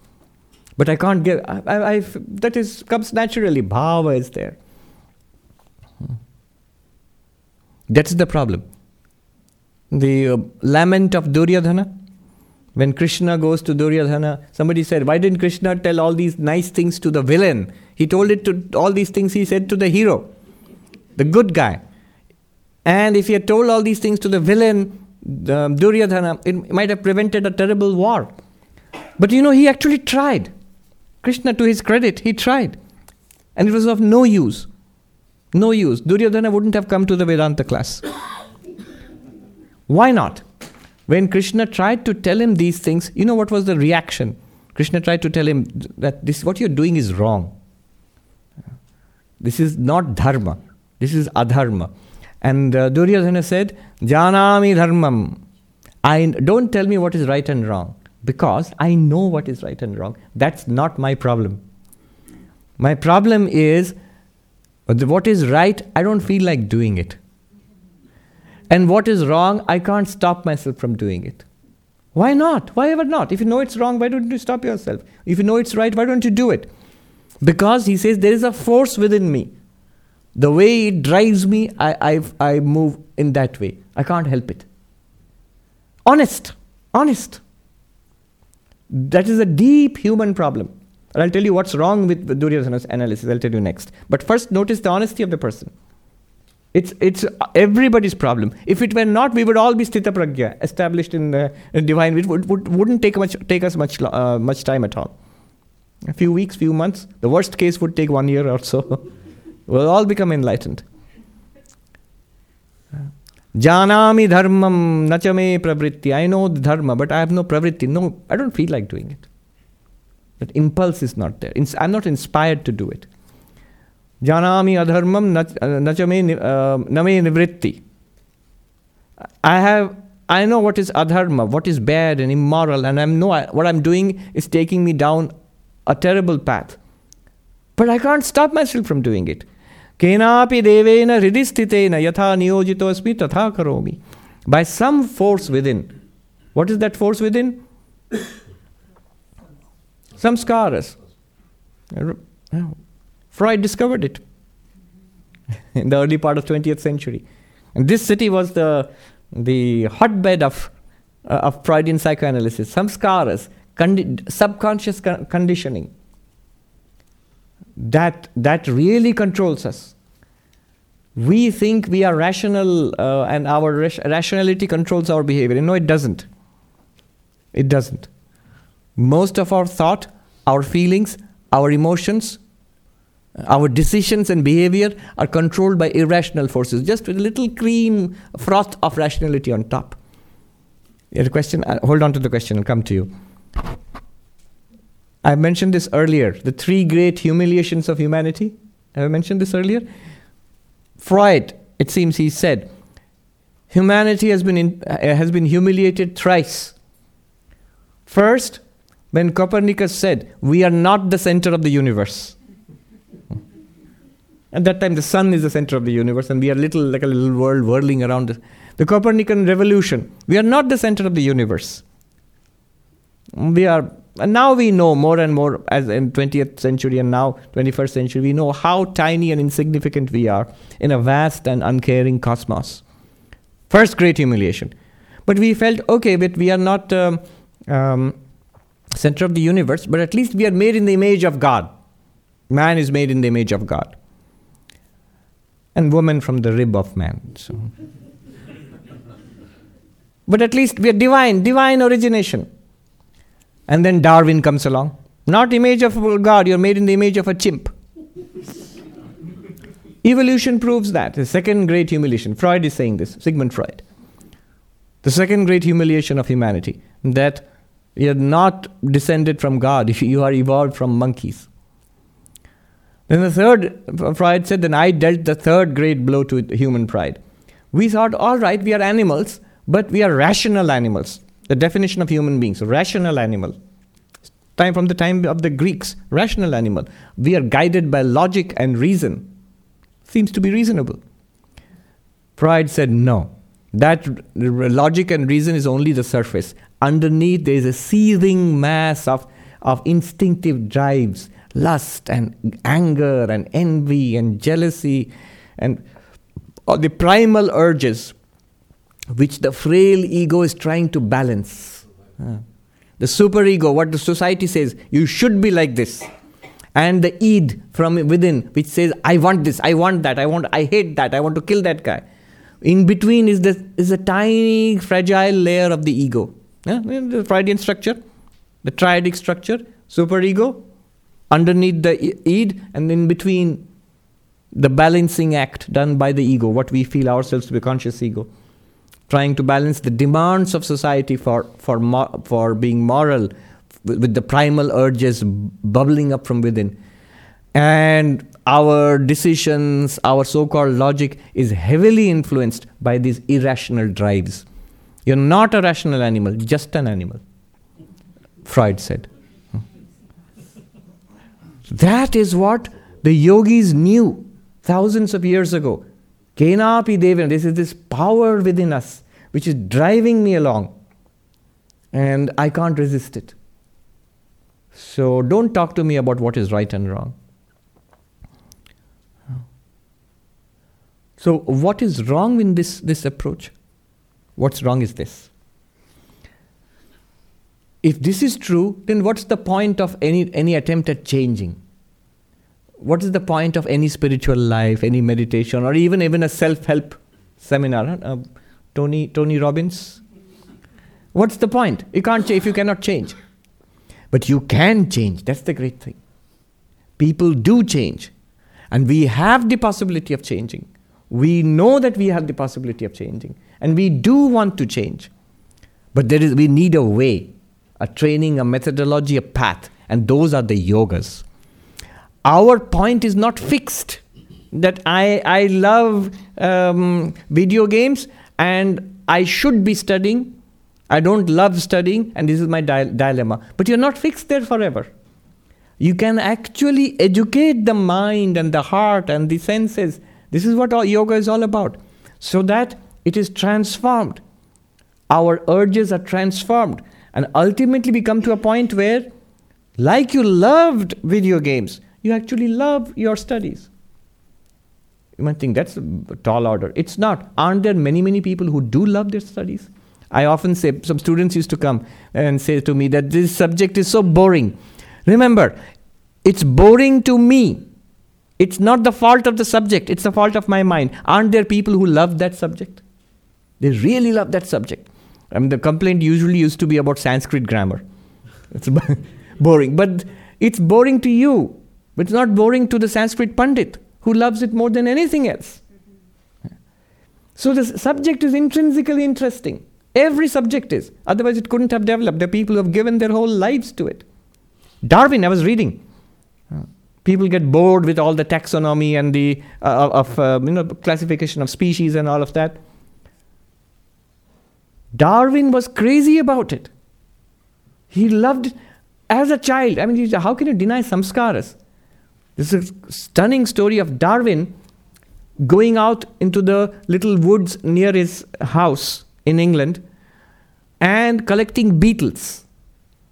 But I can't give, I, I, I, that is, comes naturally. Bhava is there. That's the problem. The uh, lament of Duryodhana. When Krishna goes to Duryodhana, somebody said, Why didn't Krishna tell all these nice things to the villain? He told it to all these things he said to the hero, the good guy. And if he had told all these things to the villain, Duryodhana, it might have prevented a terrible war. But you know, he actually tried. Krishna, to his credit, he tried. And it was of no use. No use. Duryodhana wouldn't have come to the Vedanta class. Why not? When Krishna tried to tell him these things, you know what was the reaction? Krishna tried to tell him that this what you're doing is wrong. This is not dharma. This is adharma. And uh, Duryodhana said, Janami dharmam. I don't tell me what is right and wrong because I know what is right and wrong. That's not my problem. My problem is what is right, I don't feel like doing it. And what is wrong, I can't stop myself from doing it. Why not? Why ever not? If you know it's wrong, why don't you stop yourself? If you know it's right, why don't you do it? Because he says there is a force within me the way it drives me, I, I, I move in that way. I can't help it. Honest, honest. That is a deep human problem. And I'll tell you what's wrong with Duryodhana's analysis. I'll tell you next. But first, notice the honesty of the person. It's, it's everybody's problem. If it were not, we would all be sthita pragya, established in the in divine. It would, would, wouldn't take, much, take us much, uh, much time at all. A few weeks, few months. The worst case would take one year or so. We'll all become enlightened. Janami dharmam nachame pravritti. I know the dharma, but I have no pravritti. No, I don't feel like doing it. That impulse is not there. I'm not inspired to do it. Janami adharmam nachame uh, name nivritti. I have I know what is adharma, what is bad and immoral, and I know what I'm doing is taking me down a terrible path. But I can't stop myself from doing it. Kenapi devena ridistitena yatha niyojito asmi tatha karomi. By some force within. What is that force within? Samskaras. Freud discovered it in the early part of 20th century. This city was the, the hotbed of, uh, of Freudian psychoanalysis. Samskaras, condi- subconscious con- conditioning, that, that really controls us. We think we are rational uh, and our rationality controls our behavior. No, it doesn't. It doesn't. Most of our thought, our feelings, our emotions, our decisions and behavior are controlled by irrational forces, just with a little cream froth of rationality on top. You had a question? Uh, hold on to the question, I'll come to you. I mentioned this earlier the three great humiliations of humanity. Have I mentioned this earlier? Freud, it seems he said, humanity has been, in, uh, has been humiliated thrice. First, when Copernicus said, We are not the center of the universe. At that time, the sun is the center of the universe, and we are little like a little world whirling around the, the Copernican revolution. We are not the center of the universe. We are, and now we know more and more, as in 20th century and now 21st century, we know how tiny and insignificant we are in a vast and uncaring cosmos. First great humiliation. But we felt, okay, but we are not um, um, center of the universe, but at least we are made in the image of God. Man is made in the image of God and woman from the rib of man. So. but at least we are divine, divine origination. And then Darwin comes along. Not image of God, you're made in the image of a chimp. Evolution proves that. The second great humiliation. Freud is saying this, Sigmund Freud. The second great humiliation of humanity that you are not descended from God, you are evolved from monkeys. Then the third, Freud said, then I dealt the third great blow to human pride. We thought, all right, we are animals, but we are rational animals. The definition of human beings, rational animal. Time from the time of the Greeks, rational animal. We are guided by logic and reason. Seems to be reasonable. Freud said, no. That logic and reason is only the surface. Underneath, there is a seething mass of, of instinctive drives lust and anger and envy and jealousy and the primal urges which the frail ego is trying to balance. Uh, the superego, what the society says, you should be like this. And the id from within, which says, I want this, I want that, I want, I hate that, I want to kill that guy. In between is the is a tiny fragile layer of the ego. Yeah? The Freudian structure, the triadic structure, superego, underneath the id and in between the balancing act done by the ego, what we feel ourselves to be conscious ego, trying to balance the demands of society for, for, for being moral with, the primal urges bubbling up from within. And our decisions, our so called logic is heavily influenced by these irrational drives. You're not a rational animal, just an animal, Freud said. That is what the yogis knew thousands of years ago. Kenapi Devana, this is this power within us which is driving me along. And I can't resist it. So don't talk to me about what is right and wrong. So, what is wrong in this, this approach? What's wrong is this if this is true, then what's the point of any, any attempt at changing? What is the point of any spiritual life, any meditation, or even even a self-help seminar? Uh, Tony Tony Robbins. What's the point? You can't change if you cannot change. But you can change. That's the great thing. People do change, and we have the possibility of changing. We know that we have the possibility of changing, and we do want to change. But there is we need a way a training, a methodology, a path. And those are the yogas. Our point is not fixed that I, I love um, video games and I should be studying. I don't love studying, and this is my di- dilemma. But you're not fixed there forever. You can actually educate the mind and the heart and the senses. This is what yoga is all about. So that it is transformed. Our urges are transformed. And ultimately, we come to a point where, like you loved video games, you actually love your studies. You might think that's a tall order. It's not. Aren't there many, many people who do love their studies? I often say, some students used to come and say to me that this subject is so boring. Remember, it's boring to me. It's not the fault of the subject, it's the fault of my mind. Aren't there people who love that subject? They really love that subject. I mean, the complaint usually used to be about Sanskrit grammar. It's boring. But it's boring to you, but it's not boring to the Sanskrit Pandit who loves it more than anything else. So the subject is intrinsically interesting. Every subject is. Otherwise, it couldn't have developed. The people who have given their whole lives to it. Darwin, I was reading. People get bored with all the taxonomy and the uh, of uh, you know classification of species and all of that. Darwin was crazy about it. He loved as a child. I mean, how can you deny samskaras? This is a stunning story of Darwin going out into the little woods near his house in England and collecting beetles.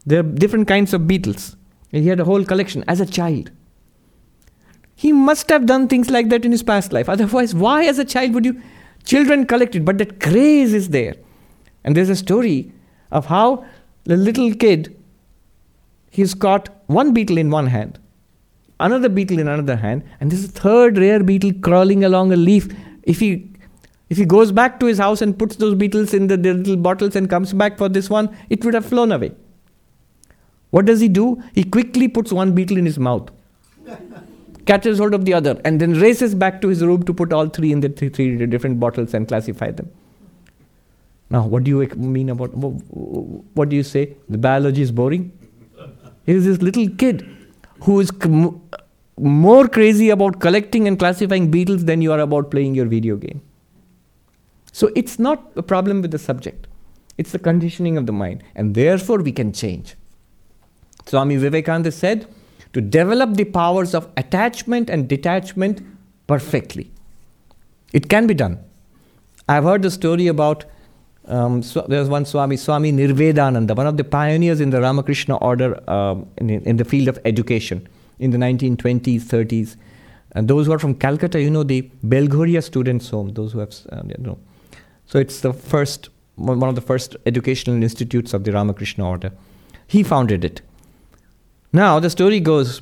There are different kinds of beetles. And he had a whole collection as a child. He must have done things like that in his past life. Otherwise, why as a child would you? Children collect it, but that craze is there. And there's a story of how the little kid, he's caught one beetle in one hand another beetle in another hand, and this is third rare beetle crawling along a leaf. If he if he goes back to his house and puts those beetles in the, the little bottles and comes back for this one, it would have flown away. What does he do? He quickly puts one beetle in his mouth, catches hold of the other, and then races back to his room to put all three in the three, three different bottles and classify them. Now, what do you mean about what do you say? The biology is boring? Here is this little kid who is more crazy about collecting and classifying beetles than you are about playing your video game. So it's not a problem with the subject, it's the conditioning of the mind, and therefore we can change. Swami Vivekananda said to develop the powers of attachment and detachment perfectly. It can be done. I've heard the story about um, so there's one Swami, Swami Nirvedananda, one of the pioneers in the Ramakrishna order um, in, in, the field of education in the 1920s, 30s. And those who are from Calcutta, you know, the Belghoria Students' Home, those who have, uh, you know. So it's the first, one of the first educational institutes of the Ramakrishna order. He founded it. Now, the story goes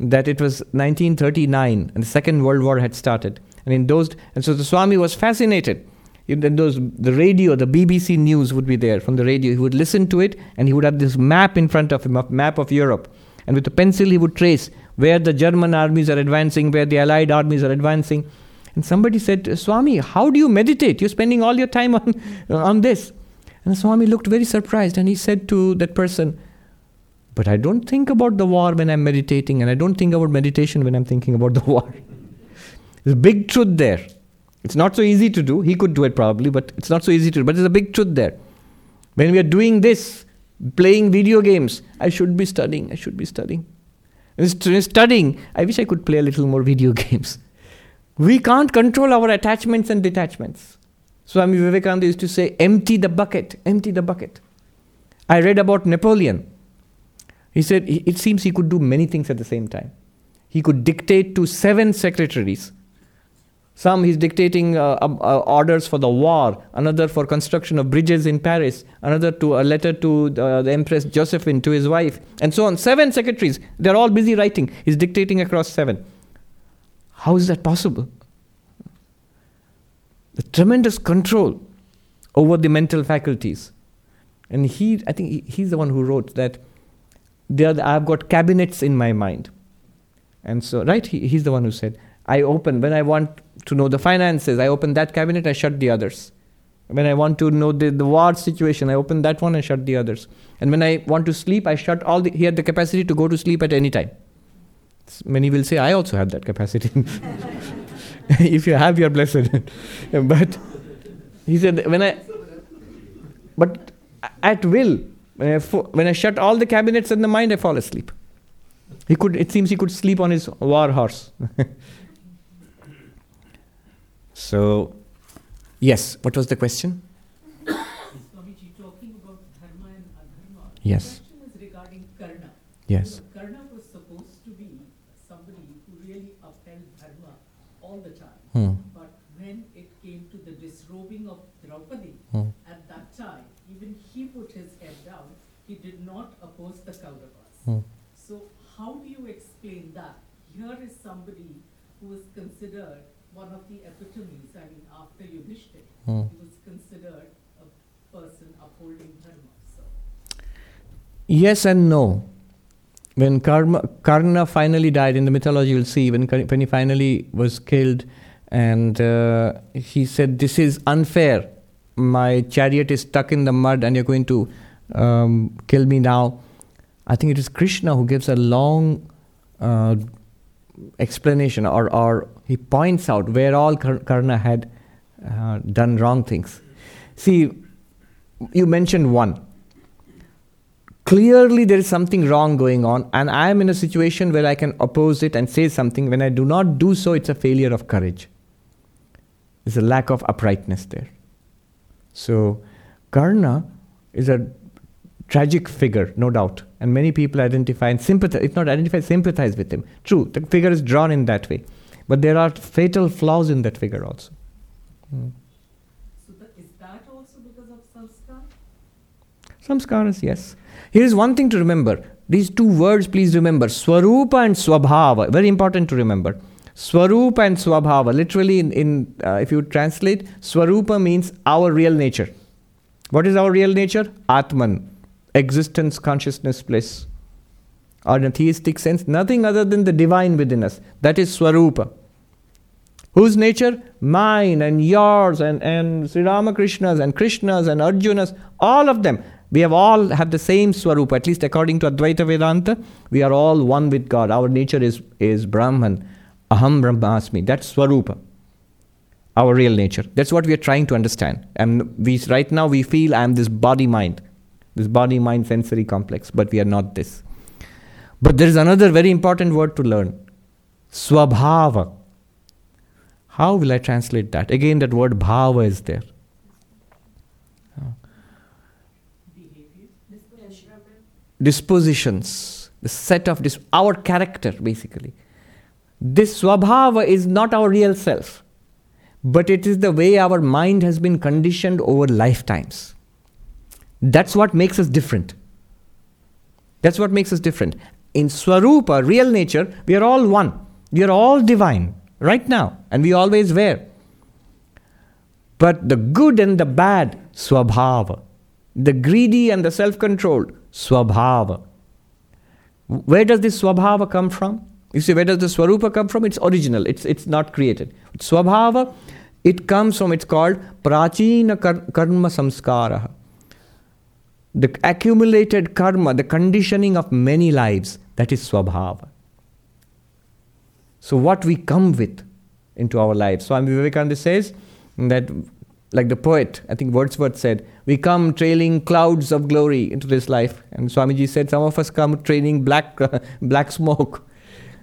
that it was 1939 and the Second World War had started. And in those, and so the Swami was fascinated then those the radio, the BBC News would be there from the radio. He would listen to it, and he would have this map in front of him, a map of Europe, and with a pencil he would trace where the German armies are advancing, where the Allied armies are advancing. And somebody said, Swami, how do you meditate? You're spending all your time on on this. And Swami looked very surprised, and he said to that person, "But I don't think about the war when I'm meditating, and I don't think about meditation when I'm thinking about the war." There's a big truth there. It's not so easy to do. He could do it probably, but it's not so easy to do. But there's a big truth there. When we are doing this, playing video games, I should be studying. I should be studying. And studying, I wish I could play a little more video games. We can't control our attachments and detachments. Swami Vivekananda used to say, empty the bucket, empty the bucket. I read about Napoleon. He said it seems he could do many things at the same time. He could dictate to seven secretaries some he's dictating uh, uh, orders for the war, another for construction of bridges in Paris, another to a letter to uh, the Empress Josephine, to his wife, and so on. Seven secretaries. They're all busy writing. He's dictating across seven. How is that possible? The tremendous control over the mental faculties. And he, I think he, he's the one who wrote that the, I've got cabinets in my mind. And so, right, he, he's the one who said, I open, when I want to know the finances, I open that cabinet, I shut the others. When I want to know the, the war situation, I open that one and shut the others. And when I want to sleep, I shut all the, he had the capacity to go to sleep at any time. Many will say, I also have that capacity. if you have, you're blessed. but he said, when I, but at will, when I, when I shut all the cabinets in the mind, I fall asleep. He could, it seems he could sleep on his war horse. so, yes, what was the question? Swamiji, talking about dharma and adharma. Yes. The question is regarding Karna. Yes. Karna was supposed to be somebody who really upheld dharma all the time. Hmm. But when it came to the disrobing of Draupadi, Hmm. at that time, even he put his head down. He did not oppose the Kauravas. Hmm. So how do you explain that? Here is somebody who is considered one of the epitomes, I mean, after Yudhishthir, Hmm. he was considered a person upholding dharma. So, Yes and no. When Karma, Karna finally died in the mythology, you'll see when, when he finally was killed, and uh, he said, "This is unfair. My chariot is stuck in the mud, and you're going to um, kill me now." I think it is Krishna who gives a long uh, explanation, or, or he points out where all Kar- Karna had uh, done wrong things. See, you mentioned one. Clearly there is something wrong going on and i am in a situation where i can oppose it and say something. When i do not do so it's a failure of courage. There's a lack of uprightness there. So karna is a tragic figure no doubt and many people identify and sympathize if not identify sympathize with him true the figure is drawn in that way but there are fatal flaws in that figure also Hmm. so that, is that also because of sanskar? Samskaras, yes. Here is one thing to remember. These two words, please remember. Swarupa and Swabhava. Very important to remember. Swarupa and Swabhava. Literally, in, in uh, if you translate, Swarupa means our real nature. What is our real nature? Atman. Existence, consciousness, bliss. Or in a theistic sense, nothing other than the divine within us. That is Swarupa. Whose nature? Mine and yours and, and Sri Ramakrishna's and Krishna's and Arjuna's, all of them. We have all have the same Swarupa, at least according to Advaita Vedanta. We are all one with God. Our nature is, is Brahman. Aham Brahmasmi. That's Swarupa. Our real nature. That's what we are trying to understand. And we right now we feel I am this body mind, this body mind sensory complex, but we are not this. But there is another very important word to learn. Swabhava. How will I translate that? Again, that word bhava is there. Dispositions, the set of dis- our character, basically. This swabhava is not our real self, but it is the way our mind has been conditioned over lifetimes. That's what makes us different. That's what makes us different. In Swarupa, real nature, we are all one. We are all divine right now, and we always were. But the good and the bad, Swabhava. The greedy and the self controlled, Swabhava. Where does this Swabhava come from? You see, where does the Swarupa come from? It's original, it's, it's not created. Swabhava, it comes from, it's called Prachina kar- Karma Samskara. The accumulated karma, the conditioning of many lives, that is Swabhava. So, what we come with into our lives. Swami Vivekananda says that, like the poet, I think Wordsworth said, we come trailing clouds of glory into this life. And Swamiji said, some of us come trailing black, black smoke.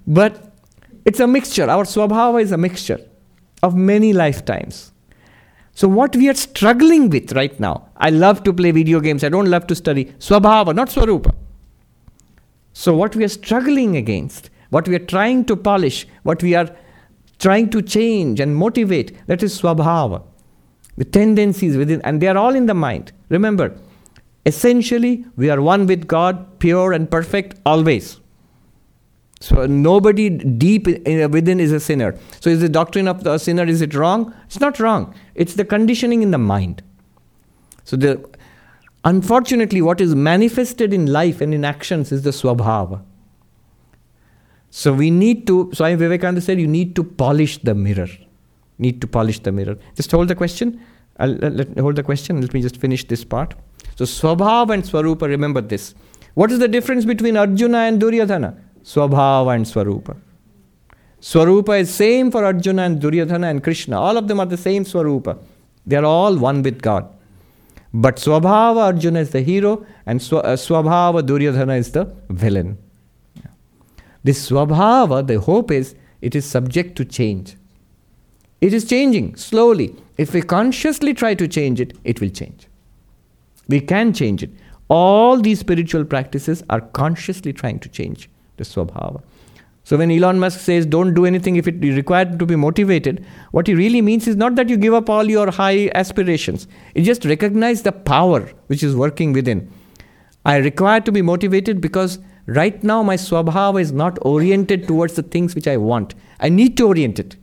But it's a mixture. Our Swabhava is a mixture of many lifetimes. So, what we are struggling with right now, I love to play video games, I don't love to study. Swabhava, not Swarupa. So, what we are struggling against, what we are trying to polish, what we are trying to change and motivate, that is Swabhava. The tendencies within, and they are all in the mind. Remember, essentially, we are one with God, pure and perfect, always. So nobody deep in, within is a sinner. So is the doctrine of the sinner is it wrong? It's not wrong. It's the conditioning in the mind. So the unfortunately what is manifested in life and in actions is the swabhava. So we need to Swami Vivekananda said you need to polish the mirror. Need to polish the mirror. Just hold the question. I'll, let- hold the question. Let me just finish this part. So, Swabhava and Swarupa, remember this. What is the difference between Arjuna and Duryodhana? Swabhava and Swarupa. Swarupa is same for Arjuna and Duryodhana and Krishna. All of them are the same Swarupa. They are all one with God. But Swabhava Arjuna is the hero and uh, Swabhava Duryodhana is the villain. This Swabhava, the hope is, it is subject to change. It is changing slowly. If we consciously try to change it, it will change. We can change it. All these spiritual practices are consciously trying to change the Swabhava. So when Elon Musk says don't do anything if it is required to be motivated, what he really means is not that you give up all your high aspirations. It just recognize the power which is working within. I require to be motivated because right now my swabhava is not oriented towards the things which I want. I need to orient it.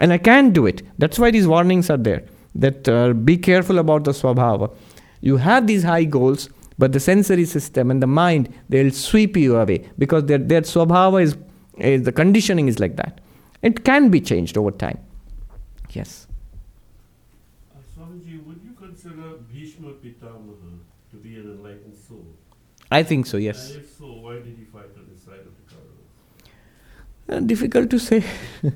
And I can do it. That's why these warnings are there. That uh, be careful about the swabhava. You have these high goals, but the sensory system and the mind, they'll sweep you away because their, their swabhava is, is, the conditioning is like that. It can be changed over time. Yes. Uh, Swamiji, would you consider Bhishma Pitamaha to be an enlightened soul? I think so, yes. And if so, why did he fight on the side of the Kauravas? Uh, difficult to say.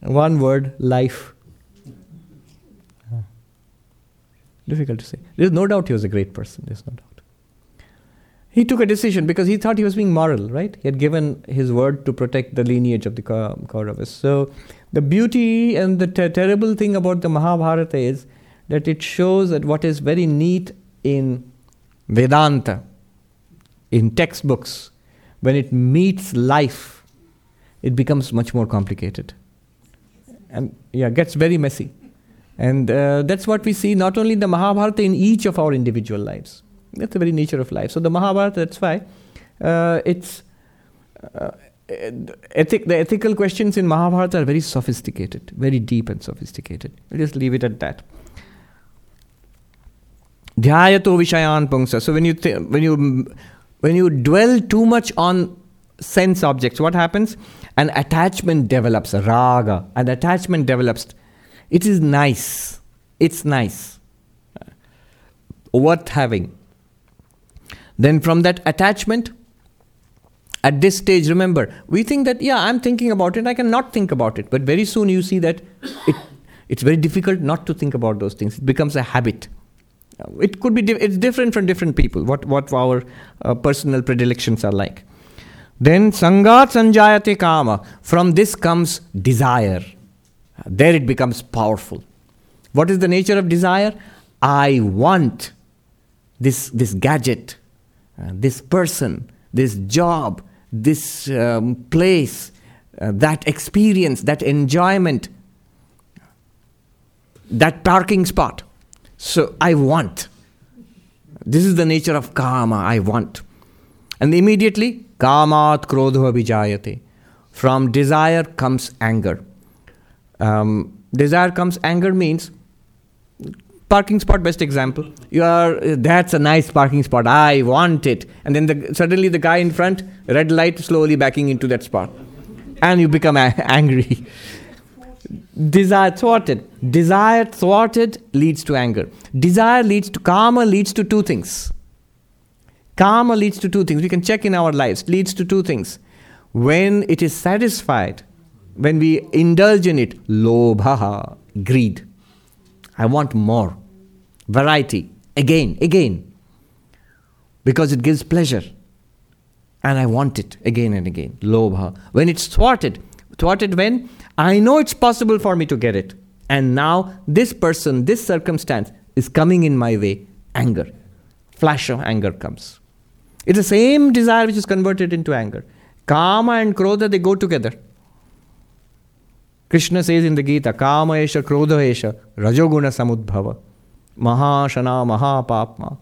One word life. Uh, Difficult to say. There's no doubt he was a great person. There's no doubt. He took a decision because he thought he was being moral, right? He had given his word to protect the lineage of the Kauravas. So, the beauty and the ter- terrible thing about the Mahabharata is that it shows that what is very neat in Vedanta, in textbooks, when it meets life, it becomes much more complicated. And yeah, gets very messy. And uh, that's what we see not only in the Mahabharata, in each of our individual lives. That's the very nature of life. So the Mahabharata, that's why uh, it's uh, ethic, the ethical questions in Mahabharata are very sophisticated, very deep and sophisticated. I'll just leave it at that. Dhyayato vishayan pungsa. So when you th- when you when you dwell too much on sense objects, what happens? An attachment develops, raga. An attachment develops. It is nice. It's nice. Worth having. Then from that attachment, at this stage, remember, we think that, yeah, I'm thinking about it, I cannot think about it. But very soon you see that it, it's very difficult not to think about those things. It becomes a habit. It could be, di- it's different from different people, what, what our uh, personal predilections are like. Then sangat sanjayate kama. From this comes desire. There it becomes powerful. What is the nature of desire? I want this, this gadget, uh, this person, this job, this um, place, uh, that experience, that enjoyment, that parking spot. So I want. This is the nature of kama, I want. And immediately, kamat krodha vijayate. From desire comes anger. Um, desire comes anger means parking spot best example. You are that's a nice parking spot i want it. And then the, suddenly the guy in front red light slowly backing into that spot. And you become a- angry. Desire thwarted. Desire thwarted leads to anger. Desire leads to kama leads to two things. Kama leads to two things. We can check in our lives. Leads to two things. When it is satisfied when we indulge in it lobha greed. I want more. Variety. Again again. Because it gives pleasure. And i want it again and again. Lobha. When it's thwarted. Thwarted when? I know it's possible for me to get it. And now this person this circumstance is coming in my way. Anger. Flash of anger comes. It's the same desire which is converted into anger. Kama and krodha they go together Krishna से in the Gita क्रोध एश रजोगुण समुद्भव, महाशना, महापापमा।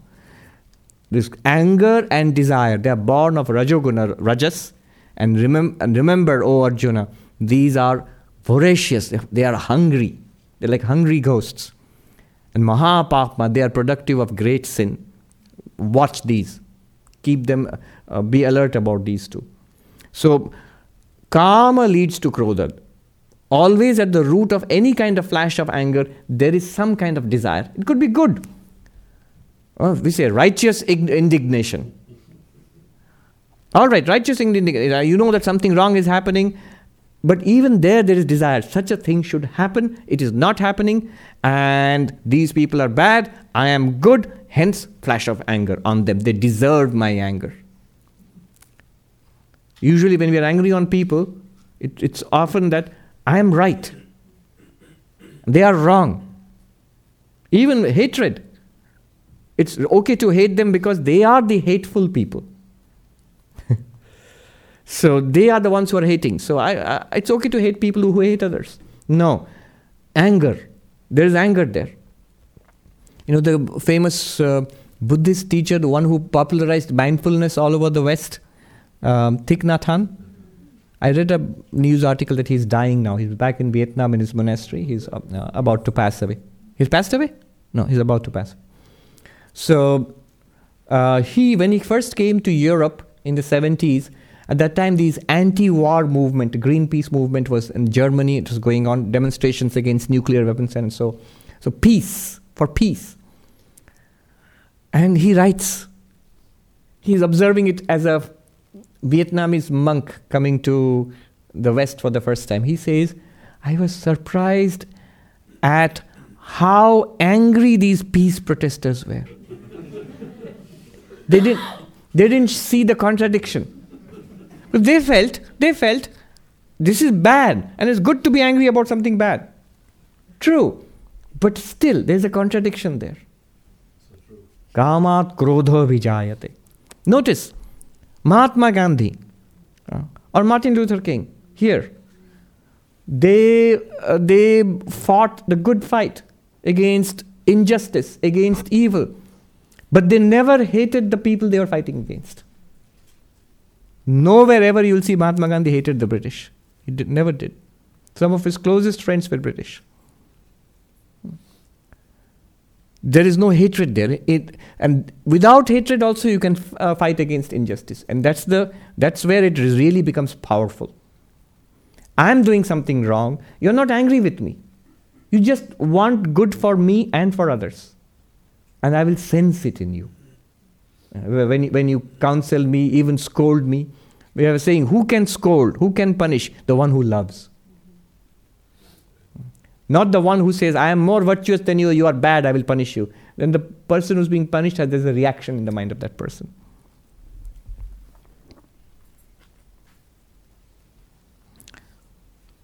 This anger and desire they are born of rajoguna, rajas and remember O Arjuna these are voracious they are hungry they like hungry ghost and महापापमा they are productive of great sin watch these keep them be alert about these two so kama leads to krodha always at the root of any kind of flash of anger, there is some kind of desire. It could be good. Oh, we say righteous indignation. All right, righteous indignation. You know that something wrong is happening, but even there, there is desire. Such a thing should happen. It is not happening, and these people are bad. I am good. Hence, flash of anger on them. They deserve my anger. Usually, when we are angry on people, it, it's often that I am right. They are wrong. Even hatred. It's okay to hate them because they are the hateful people. so they are the ones who are hating. So I, I, it's okay to hate people who hate others. No. Anger. There is anger there. You know, the famous uh, Buddhist teacher, the one who popularized mindfulness all over the West, um, Thich Nhat Hanh. I read a news article that he's dying now. He's back in Vietnam in his monastery. He's uh, about to pass away. He's passed away? No, he's about to pass. So uh, he, when he first came to Europe in the 70s, at that time, these anti-war movement, Greenpeace movement, was in Germany. It was going on demonstrations against nuclear weapons and so, so peace for peace. And he writes, he's observing it as a Vietnamese monk coming to the West for the first time. He says, I was surprised at how angry these peace protesters were. they, didn't, they didn't see the contradiction. But they felt, they felt, this is bad, and it's good to be angry about something bad. True. But still, there's a contradiction there. Kamat krodha vijayate. Notice, Mahatma Gandhi uh, or Martin Luther King here, they, uh, they fought the good fight against injustice, against evil, but they never hated the people they were fighting against. Nowhere ever you'll see Mahatma Gandhi hated the British. He did, never did. Some of his closest friends were British. There is no hatred there. It, and without hatred also you can f- uh, fight against injustice. And that's the that's where it really becomes powerful. I'm doing something wrong. You're not angry with me. You just want good for me and for others. And i will sense it in you. Uh, when, when you counsel me even scold me we are saying who can scold? Who can punish? The one who loves not the one who says, I am more virtuous than you, you are bad, I will punish you. Then the person who's being punished, has there's a reaction in the mind of that person.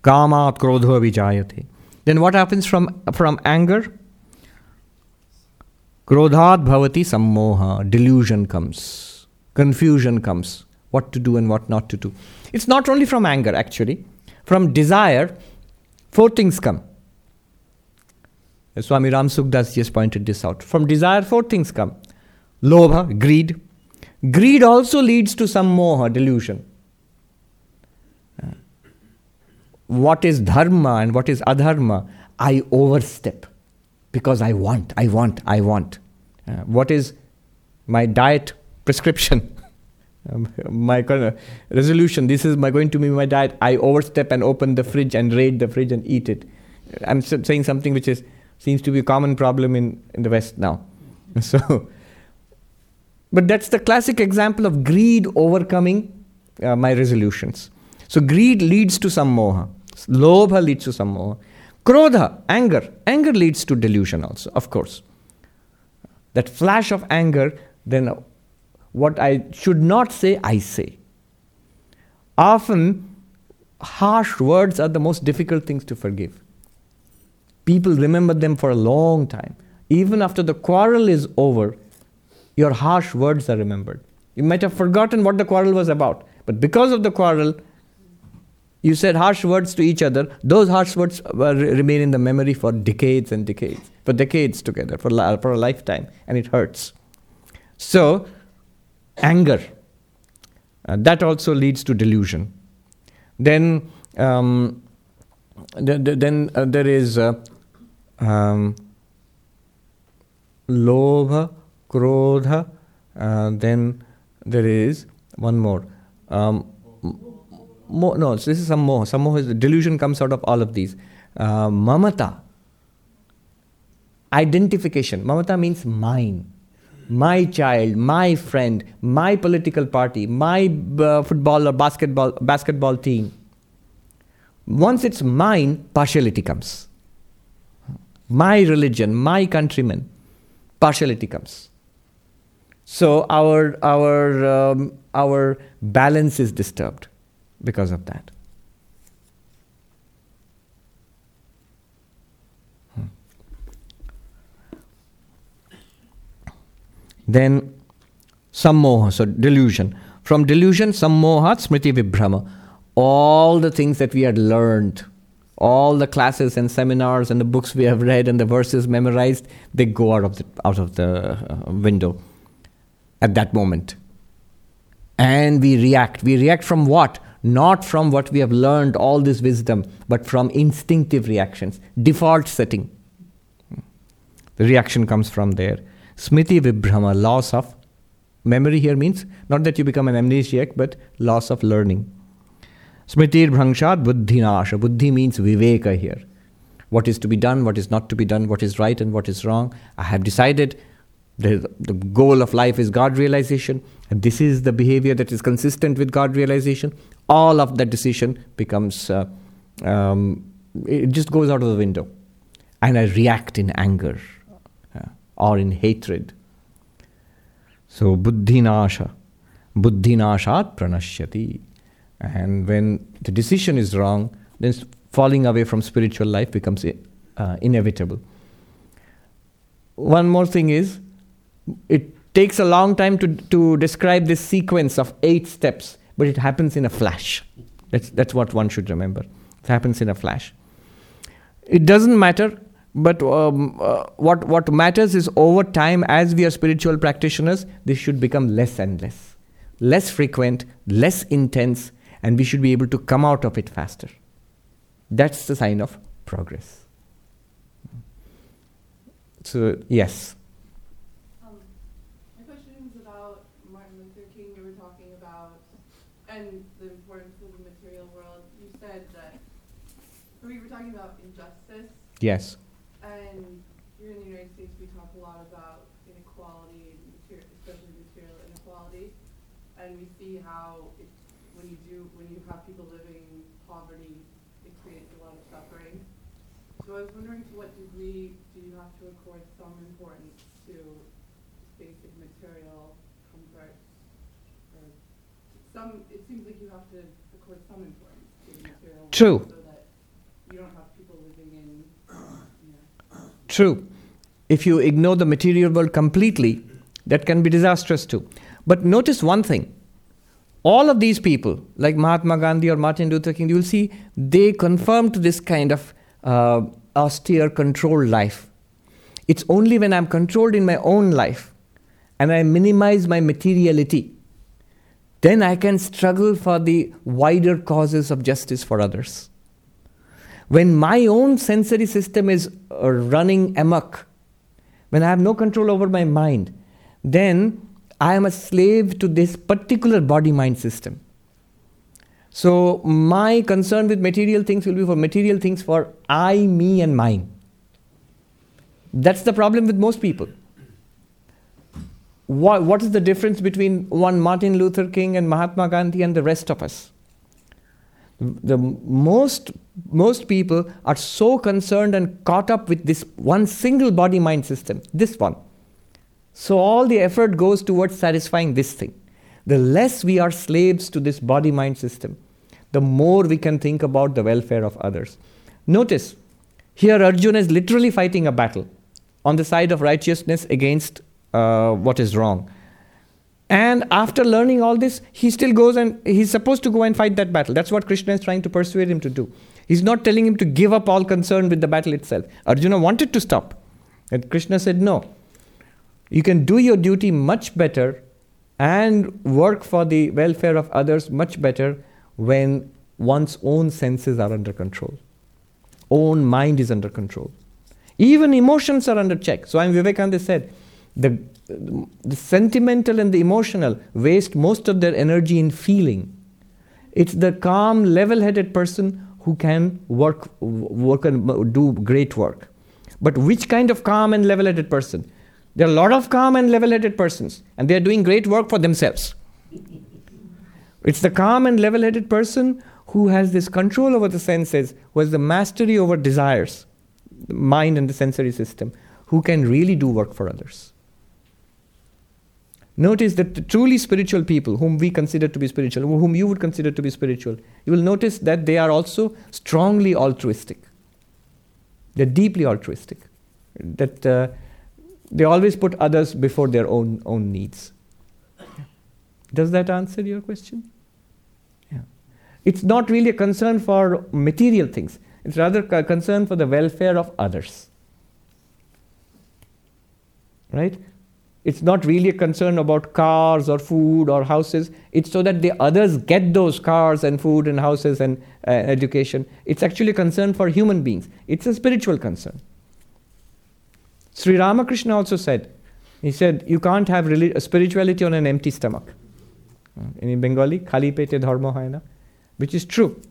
Kamat krodha vijayate. Then what happens from, from anger? Krodhat bhavati sammoha. Delusion comes. Confusion comes. What to do and what not to do. It's not only from anger, actually. From desire, four things come. Swami Ram just pointed this out. From desire, four things come lobha, greed. Greed also leads to sammoha, delusion. Uh, what is dharma and what is adharma? I overstep because I want, I want, I want. Uh, what is my diet prescription? um, my uh, resolution, this is my, going to be my diet. I overstep and open the fridge and raid the fridge and eat it. I'm saying something which is seems to be a common problem in, in the West now. So, but that's the classic example of greed overcoming uh, my resolutions. So, greed leads to sammoha, lobha leads to sammoha, krodha, anger, anger leads to delusion also, of course. That flash of anger, then what I should not say, I say. Often, harsh words are the most difficult things to forgive people remember them for a long time. Even after the quarrel is over, your harsh words are remembered. You might have forgotten what the quarrel was about, but because of the quarrel, you said harsh words to each other. Those harsh words remain in the memory for decades and decades, for decades together, for, for a lifetime, and it hurts. So, anger. Uh, that also leads to delusion. Then, um, th- th- then uh, there is uh, um, lobha, uh, then there is one more. Um, no, so this is sammoha. Some more is the delusion comes out of all of these. Uh, mamata, identification. Mamata means mine. My child, my friend, my political party, my uh, football or basketball, basketball team. Once it's mine, partiality comes. My religion, my countrymen, partiality comes. So our, our, um, our balance is disturbed because of that. Hmm. Then sammoha, so delusion. From delusion, sammohat smriti vibhrama. All the things that we had learned, all the classes and seminars and the books we have read and the verses memorized, they go out of the, out of the uh, window at that moment. And we react. We react from what? Not from what we have learned, all this wisdom, but from instinctive reactions, default setting. The reaction comes from there. Smriti Vibhrama, loss of memory here means not that you become an amnesiac, but loss of learning. Smritir Bhrangshat Buddhinasha. Buddhi means Viveka here. What is to be done, what is not to be done, what is right and what is wrong. I have decided the, the goal of life is God realization, and this is the behavior that is consistent with God realization. All of that decision becomes, uh, um, it just goes out of the window. And I react in anger uh, or in hatred. So, buddhinasha, buddhinashat pranashyati. And when the decision is wrong, then falling away from spiritual life becomes uh, inevitable. One more thing is, it takes a long time to, to describe this sequence of eight steps, but it happens in a flash. That's, that's what one should remember. It happens in a flash. It doesn't matter, but um, uh, what, what matters is over time, as we are spiritual practitioners, this should become less and less. Less frequent, less intense, and we should be able to come out of it faster. That's the sign of progress. So, yes. Um, my question is about Martin Luther King. You were talking about and the importance of the material world. You said that, you were talking about injustice, Yes. and here in the United States, we talk a lot about inequality, and material, especially material inequality, and we see how it, when you do, when you have people living in poverty, it creates a lot of suffering. So I was wondering to what degree do you have to accord some importance to basic material comforts? Or some, it seems like you have to accord some importance to the material. world True. So that you don't have people living in, you know, True. If you ignore the material world completely, that can be disastrous too. But notice one thing. All of these people, like Mahatma Gandhi or Martin Luther King, you will see they conform to this kind of uh, austere, controlled life. It's only when I'm controlled in my own life and I minimize my materiality, then I can struggle for the wider causes of justice for others. When my own sensory system is uh, running amok, when I have no control over my mind, then I am a slave to this particular body mind system. So, my concern with material things will be for material things for I, me, and mine. That's the problem with most people. What, what is the difference between one Martin Luther King and Mahatma Gandhi and the rest of us? The most, most people are so concerned and caught up with this one single body mind system, this one. So all the effort goes towards satisfying this thing. The less we are slaves to this body mind system, the more we can think about the welfare of others. Notice, here Arjuna is literally fighting a battle on the side of righteousness against uh, what is wrong. And after learning all this, he still goes and he's supposed to go and fight that battle. That's what Krishna is trying to persuade him to do. He's not telling him to give up all concern with the battle itself. Arjuna wanted to stop. And Krishna said, No. You can do your duty much better and work for the welfare of others much better when one's own senses are under control, own mind is under control. Even emotions are under check. Swami Vivekananda said, the, the sentimental and the emotional waste most of their energy in feeling. It's the calm, level headed person who can work, work and do great work. But which kind of calm and level headed person? There are a lot of calm and level headed persons, and they are doing great work for themselves. It's the calm and level headed person who has this control over the senses, who has the mastery over desires, the mind and the sensory system, who can really do work for others. Notice that the truly spiritual people, whom we consider to be spiritual, whom you would consider to be spiritual, you will notice that they are also strongly altruistic. They're deeply altruistic. That uh, they always put others before their own, own needs. Does that answer your question? Yeah. It's not really a concern for material things, it's rather a concern for the welfare of others. Right? It's not really a concern about cars or food or houses. It's so that the others get those cars and food and houses and uh, education. It's actually a concern for human beings. It's a spiritual concern. Sri Ramakrishna also said, he said, you can't have relig- spirituality on an empty stomach. Uh, in Bengali, khali pete dharma hai na, which is true,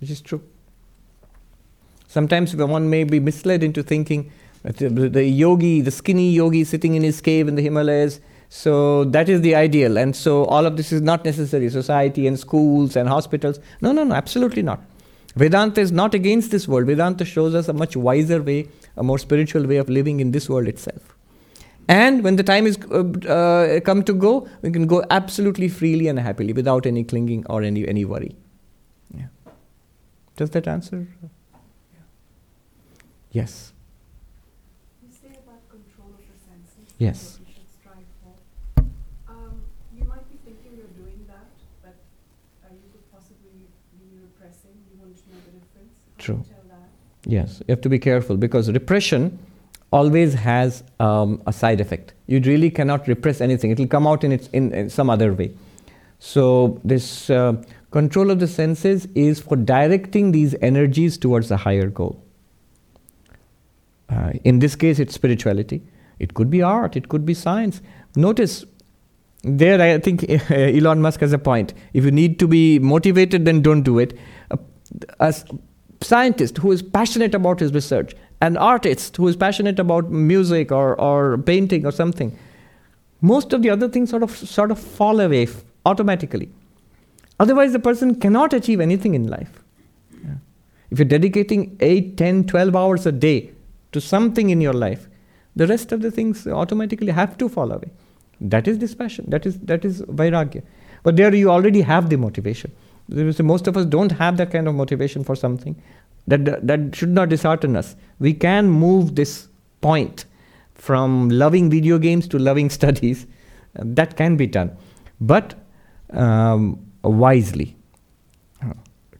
which is true. Sometimes one may be misled into thinking the yogi, the skinny yogi sitting in his cave in the Himalayas. So that is the ideal. And so all of this is not necessary. Society and schools and hospitals. No, no, no, absolutely not. Vedanta is not against this world. Vedanta shows us a much wiser way, a more spiritual way of living in this world itself. And when the time is uh, uh, come to go, we can go absolutely freely and happily without any clinging or any, any worry. Yeah. Does that answer? Yeah. Yes. Yes. we should strive for. Um, you might be thinking you're doing that, but uh, you could possibly be repressing. You won't know the difference. How True. Yes, you have to be careful because repression always has um, a side effect. You really cannot repress anything; it will come out in its in, in some other way. So this uh, control of the senses is for directing these energies towards a higher goal. Uh, in this case, it's spirituality. It could be art, it could be science. Notice, there I think Elon Musk has a point. If you need to be motivated, then don't do it. A, a scientist who is passionate about his research, an artist who is passionate about music or, or painting or something, most of the other things sort of, sort of fall away f- automatically. Otherwise, the person cannot achieve anything in life. Yeah. If you're dedicating 8, 10, 12 hours a day to something in your life, the rest of the things automatically have to fall away. That is dispassion. That is that is vairagya. But there you already have the motivation. Most of us don't have that kind of motivation for something. That, that should not dishearten us. We can move this point from loving video games to loving studies. that can be done, but um, wisely,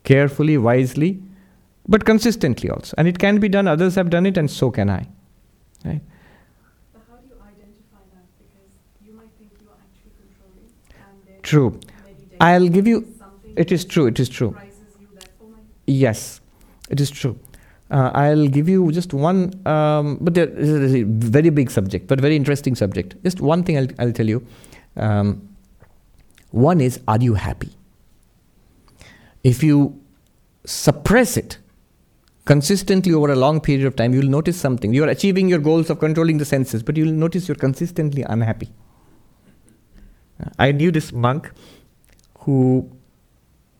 carefully, wisely, but consistently also. And it can be done. Others have done it, and so can I. Right? True. I'll give you. It is true. It is true. Yes, it is true. Uh, I'll give you just one, um, but is a very big subject, but very interesting subject. Just one thing I'll, I'll tell you. Um, one is, are you happy? If you suppress it consistently over a long period of time, you'll notice something. You're achieving your goals of controlling the senses, but you'll notice you're consistently unhappy. I knew this monk who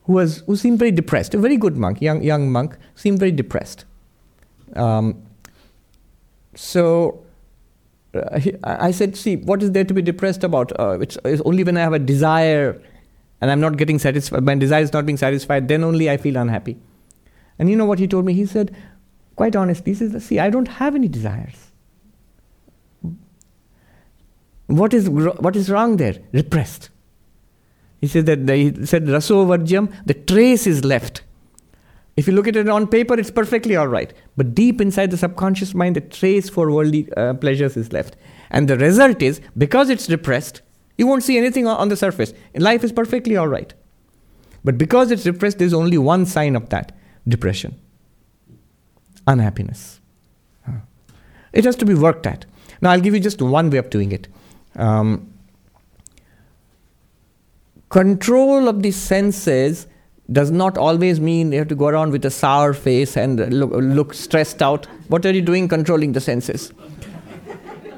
who was who seemed very depressed. A very good monk, young young monk, seemed very depressed. Um, so uh, he, I said, "See, what is there to be depressed about? Uh, it's, it's, only when I have a desire, and I'm not getting satisfied. My desire is not being satisfied. Then only I feel unhappy." And you know what he told me? He said, "Quite honestly, he says, see, I don't have any desires." What is, what is wrong there? Repressed. He said that he said raso varjam, the trace is left. If you look at it on paper, it's perfectly all right. But deep inside the subconscious mind, the trace for worldly uh, pleasures is left. And the result is, because it's repressed, you won't see anything on the surface. Life is perfectly all right. But because it's repressed, there's only one sign of that depression, unhappiness. It has to be worked at. Now, I'll give you just one way of doing it. Um, control of the senses does not always mean you have to go around with a sour face and look, look stressed out. What are you doing controlling the senses?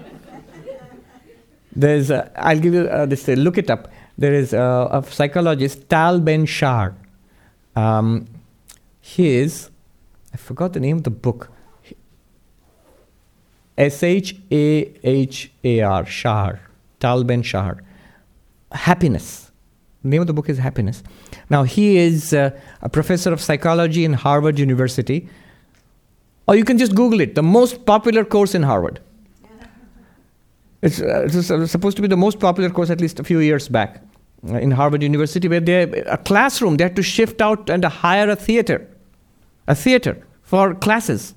There's, a, I'll give you uh, this, uh, look it up. There is a, a psychologist, Tal Ben Shahar. Um, his, I forgot the name of the book. S H A H A R, Shahar, Tal Ben Shahar. Happiness. The name of the book is Happiness. Now, he is uh, a professor of psychology in Harvard University. Or you can just Google it, the most popular course in Harvard. It's, uh, it's supposed to be the most popular course at least a few years back uh, in Harvard University, where they a classroom they had to shift out and hire a theater, a theater for classes.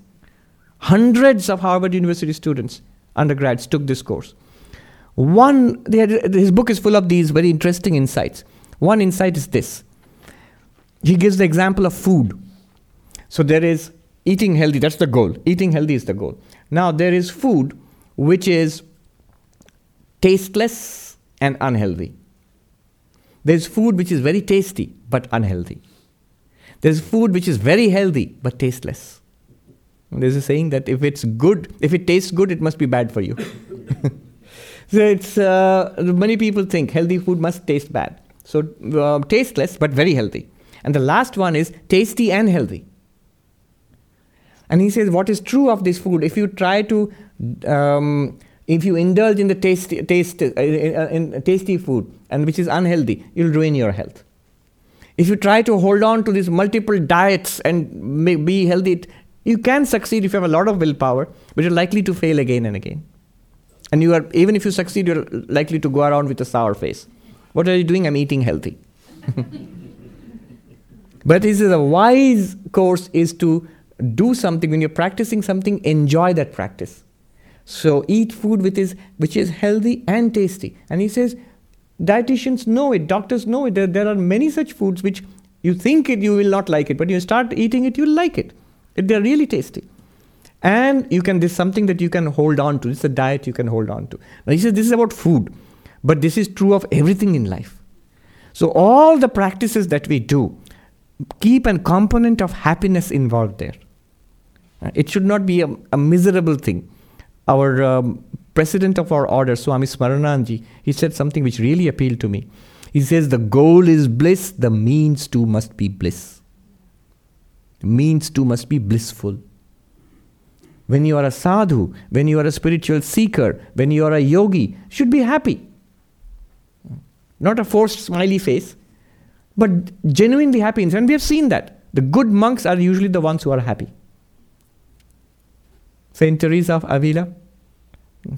Hundreds of Harvard University students, undergrads, took this course. One, had, his book is full of these very interesting insights. One insight is this. He gives the example of food. So there is eating healthy, that's the goal. Eating healthy is the goal. Now there is food which is tasteless and unhealthy. There's food which is very tasty but unhealthy. There's food which is very healthy but tasteless. There's a saying that if it's good, if it tastes good, it must be bad for you. so it's uh, many people think healthy food must taste bad. So uh, tasteless but very healthy. And the last one is tasty and healthy. And he says, what is true of this food? If you try to um, if you indulge in the tasty, taste, uh, in tasty food and which is unhealthy, you'll ruin your health. If you try to hold on to these multiple diets and be healthy, you can succeed if you have a lot of willpower, but you're likely to fail again and again. And you are even if you succeed, you're likely to go around with a sour face. What are you doing? I'm eating healthy. but this is a wise course is to do something when you're practicing something, enjoy that practice. So eat food which is, which is healthy and tasty. And he says, dietitians know it, doctors know it. There, there are many such foods which you think it, you will not like it, but you start eating it, you'll like it. They're really tasty. And you can, this something that you can hold on to. It's a diet you can hold on to. Now he says this is about food, but this is true of everything in life. So all the practices that we do keep a component of happiness involved there. It should not be a, a miserable thing our um, president of our order, Swami Smarananji, he said something which really appealed to me. He says, The goal is bliss, the means too must be bliss. Means too must be blissful. When you are a sadhu, when you are a spiritual seeker, when you are a yogi, should be happy. Not a forced smiley face, but genuinely happy. And we have seen that. The good monks are usually the ones who are happy. Saint Teresa of Avila.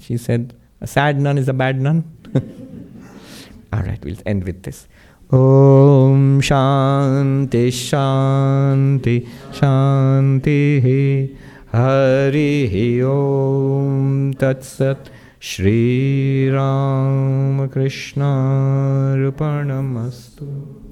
She said, a sad nun is a bad nun. All right, we'll end with this. Om Shanti Shanti Shanti हरिः ॐ तत्सत् श्रीरामकृष्णार्पणमस्तु।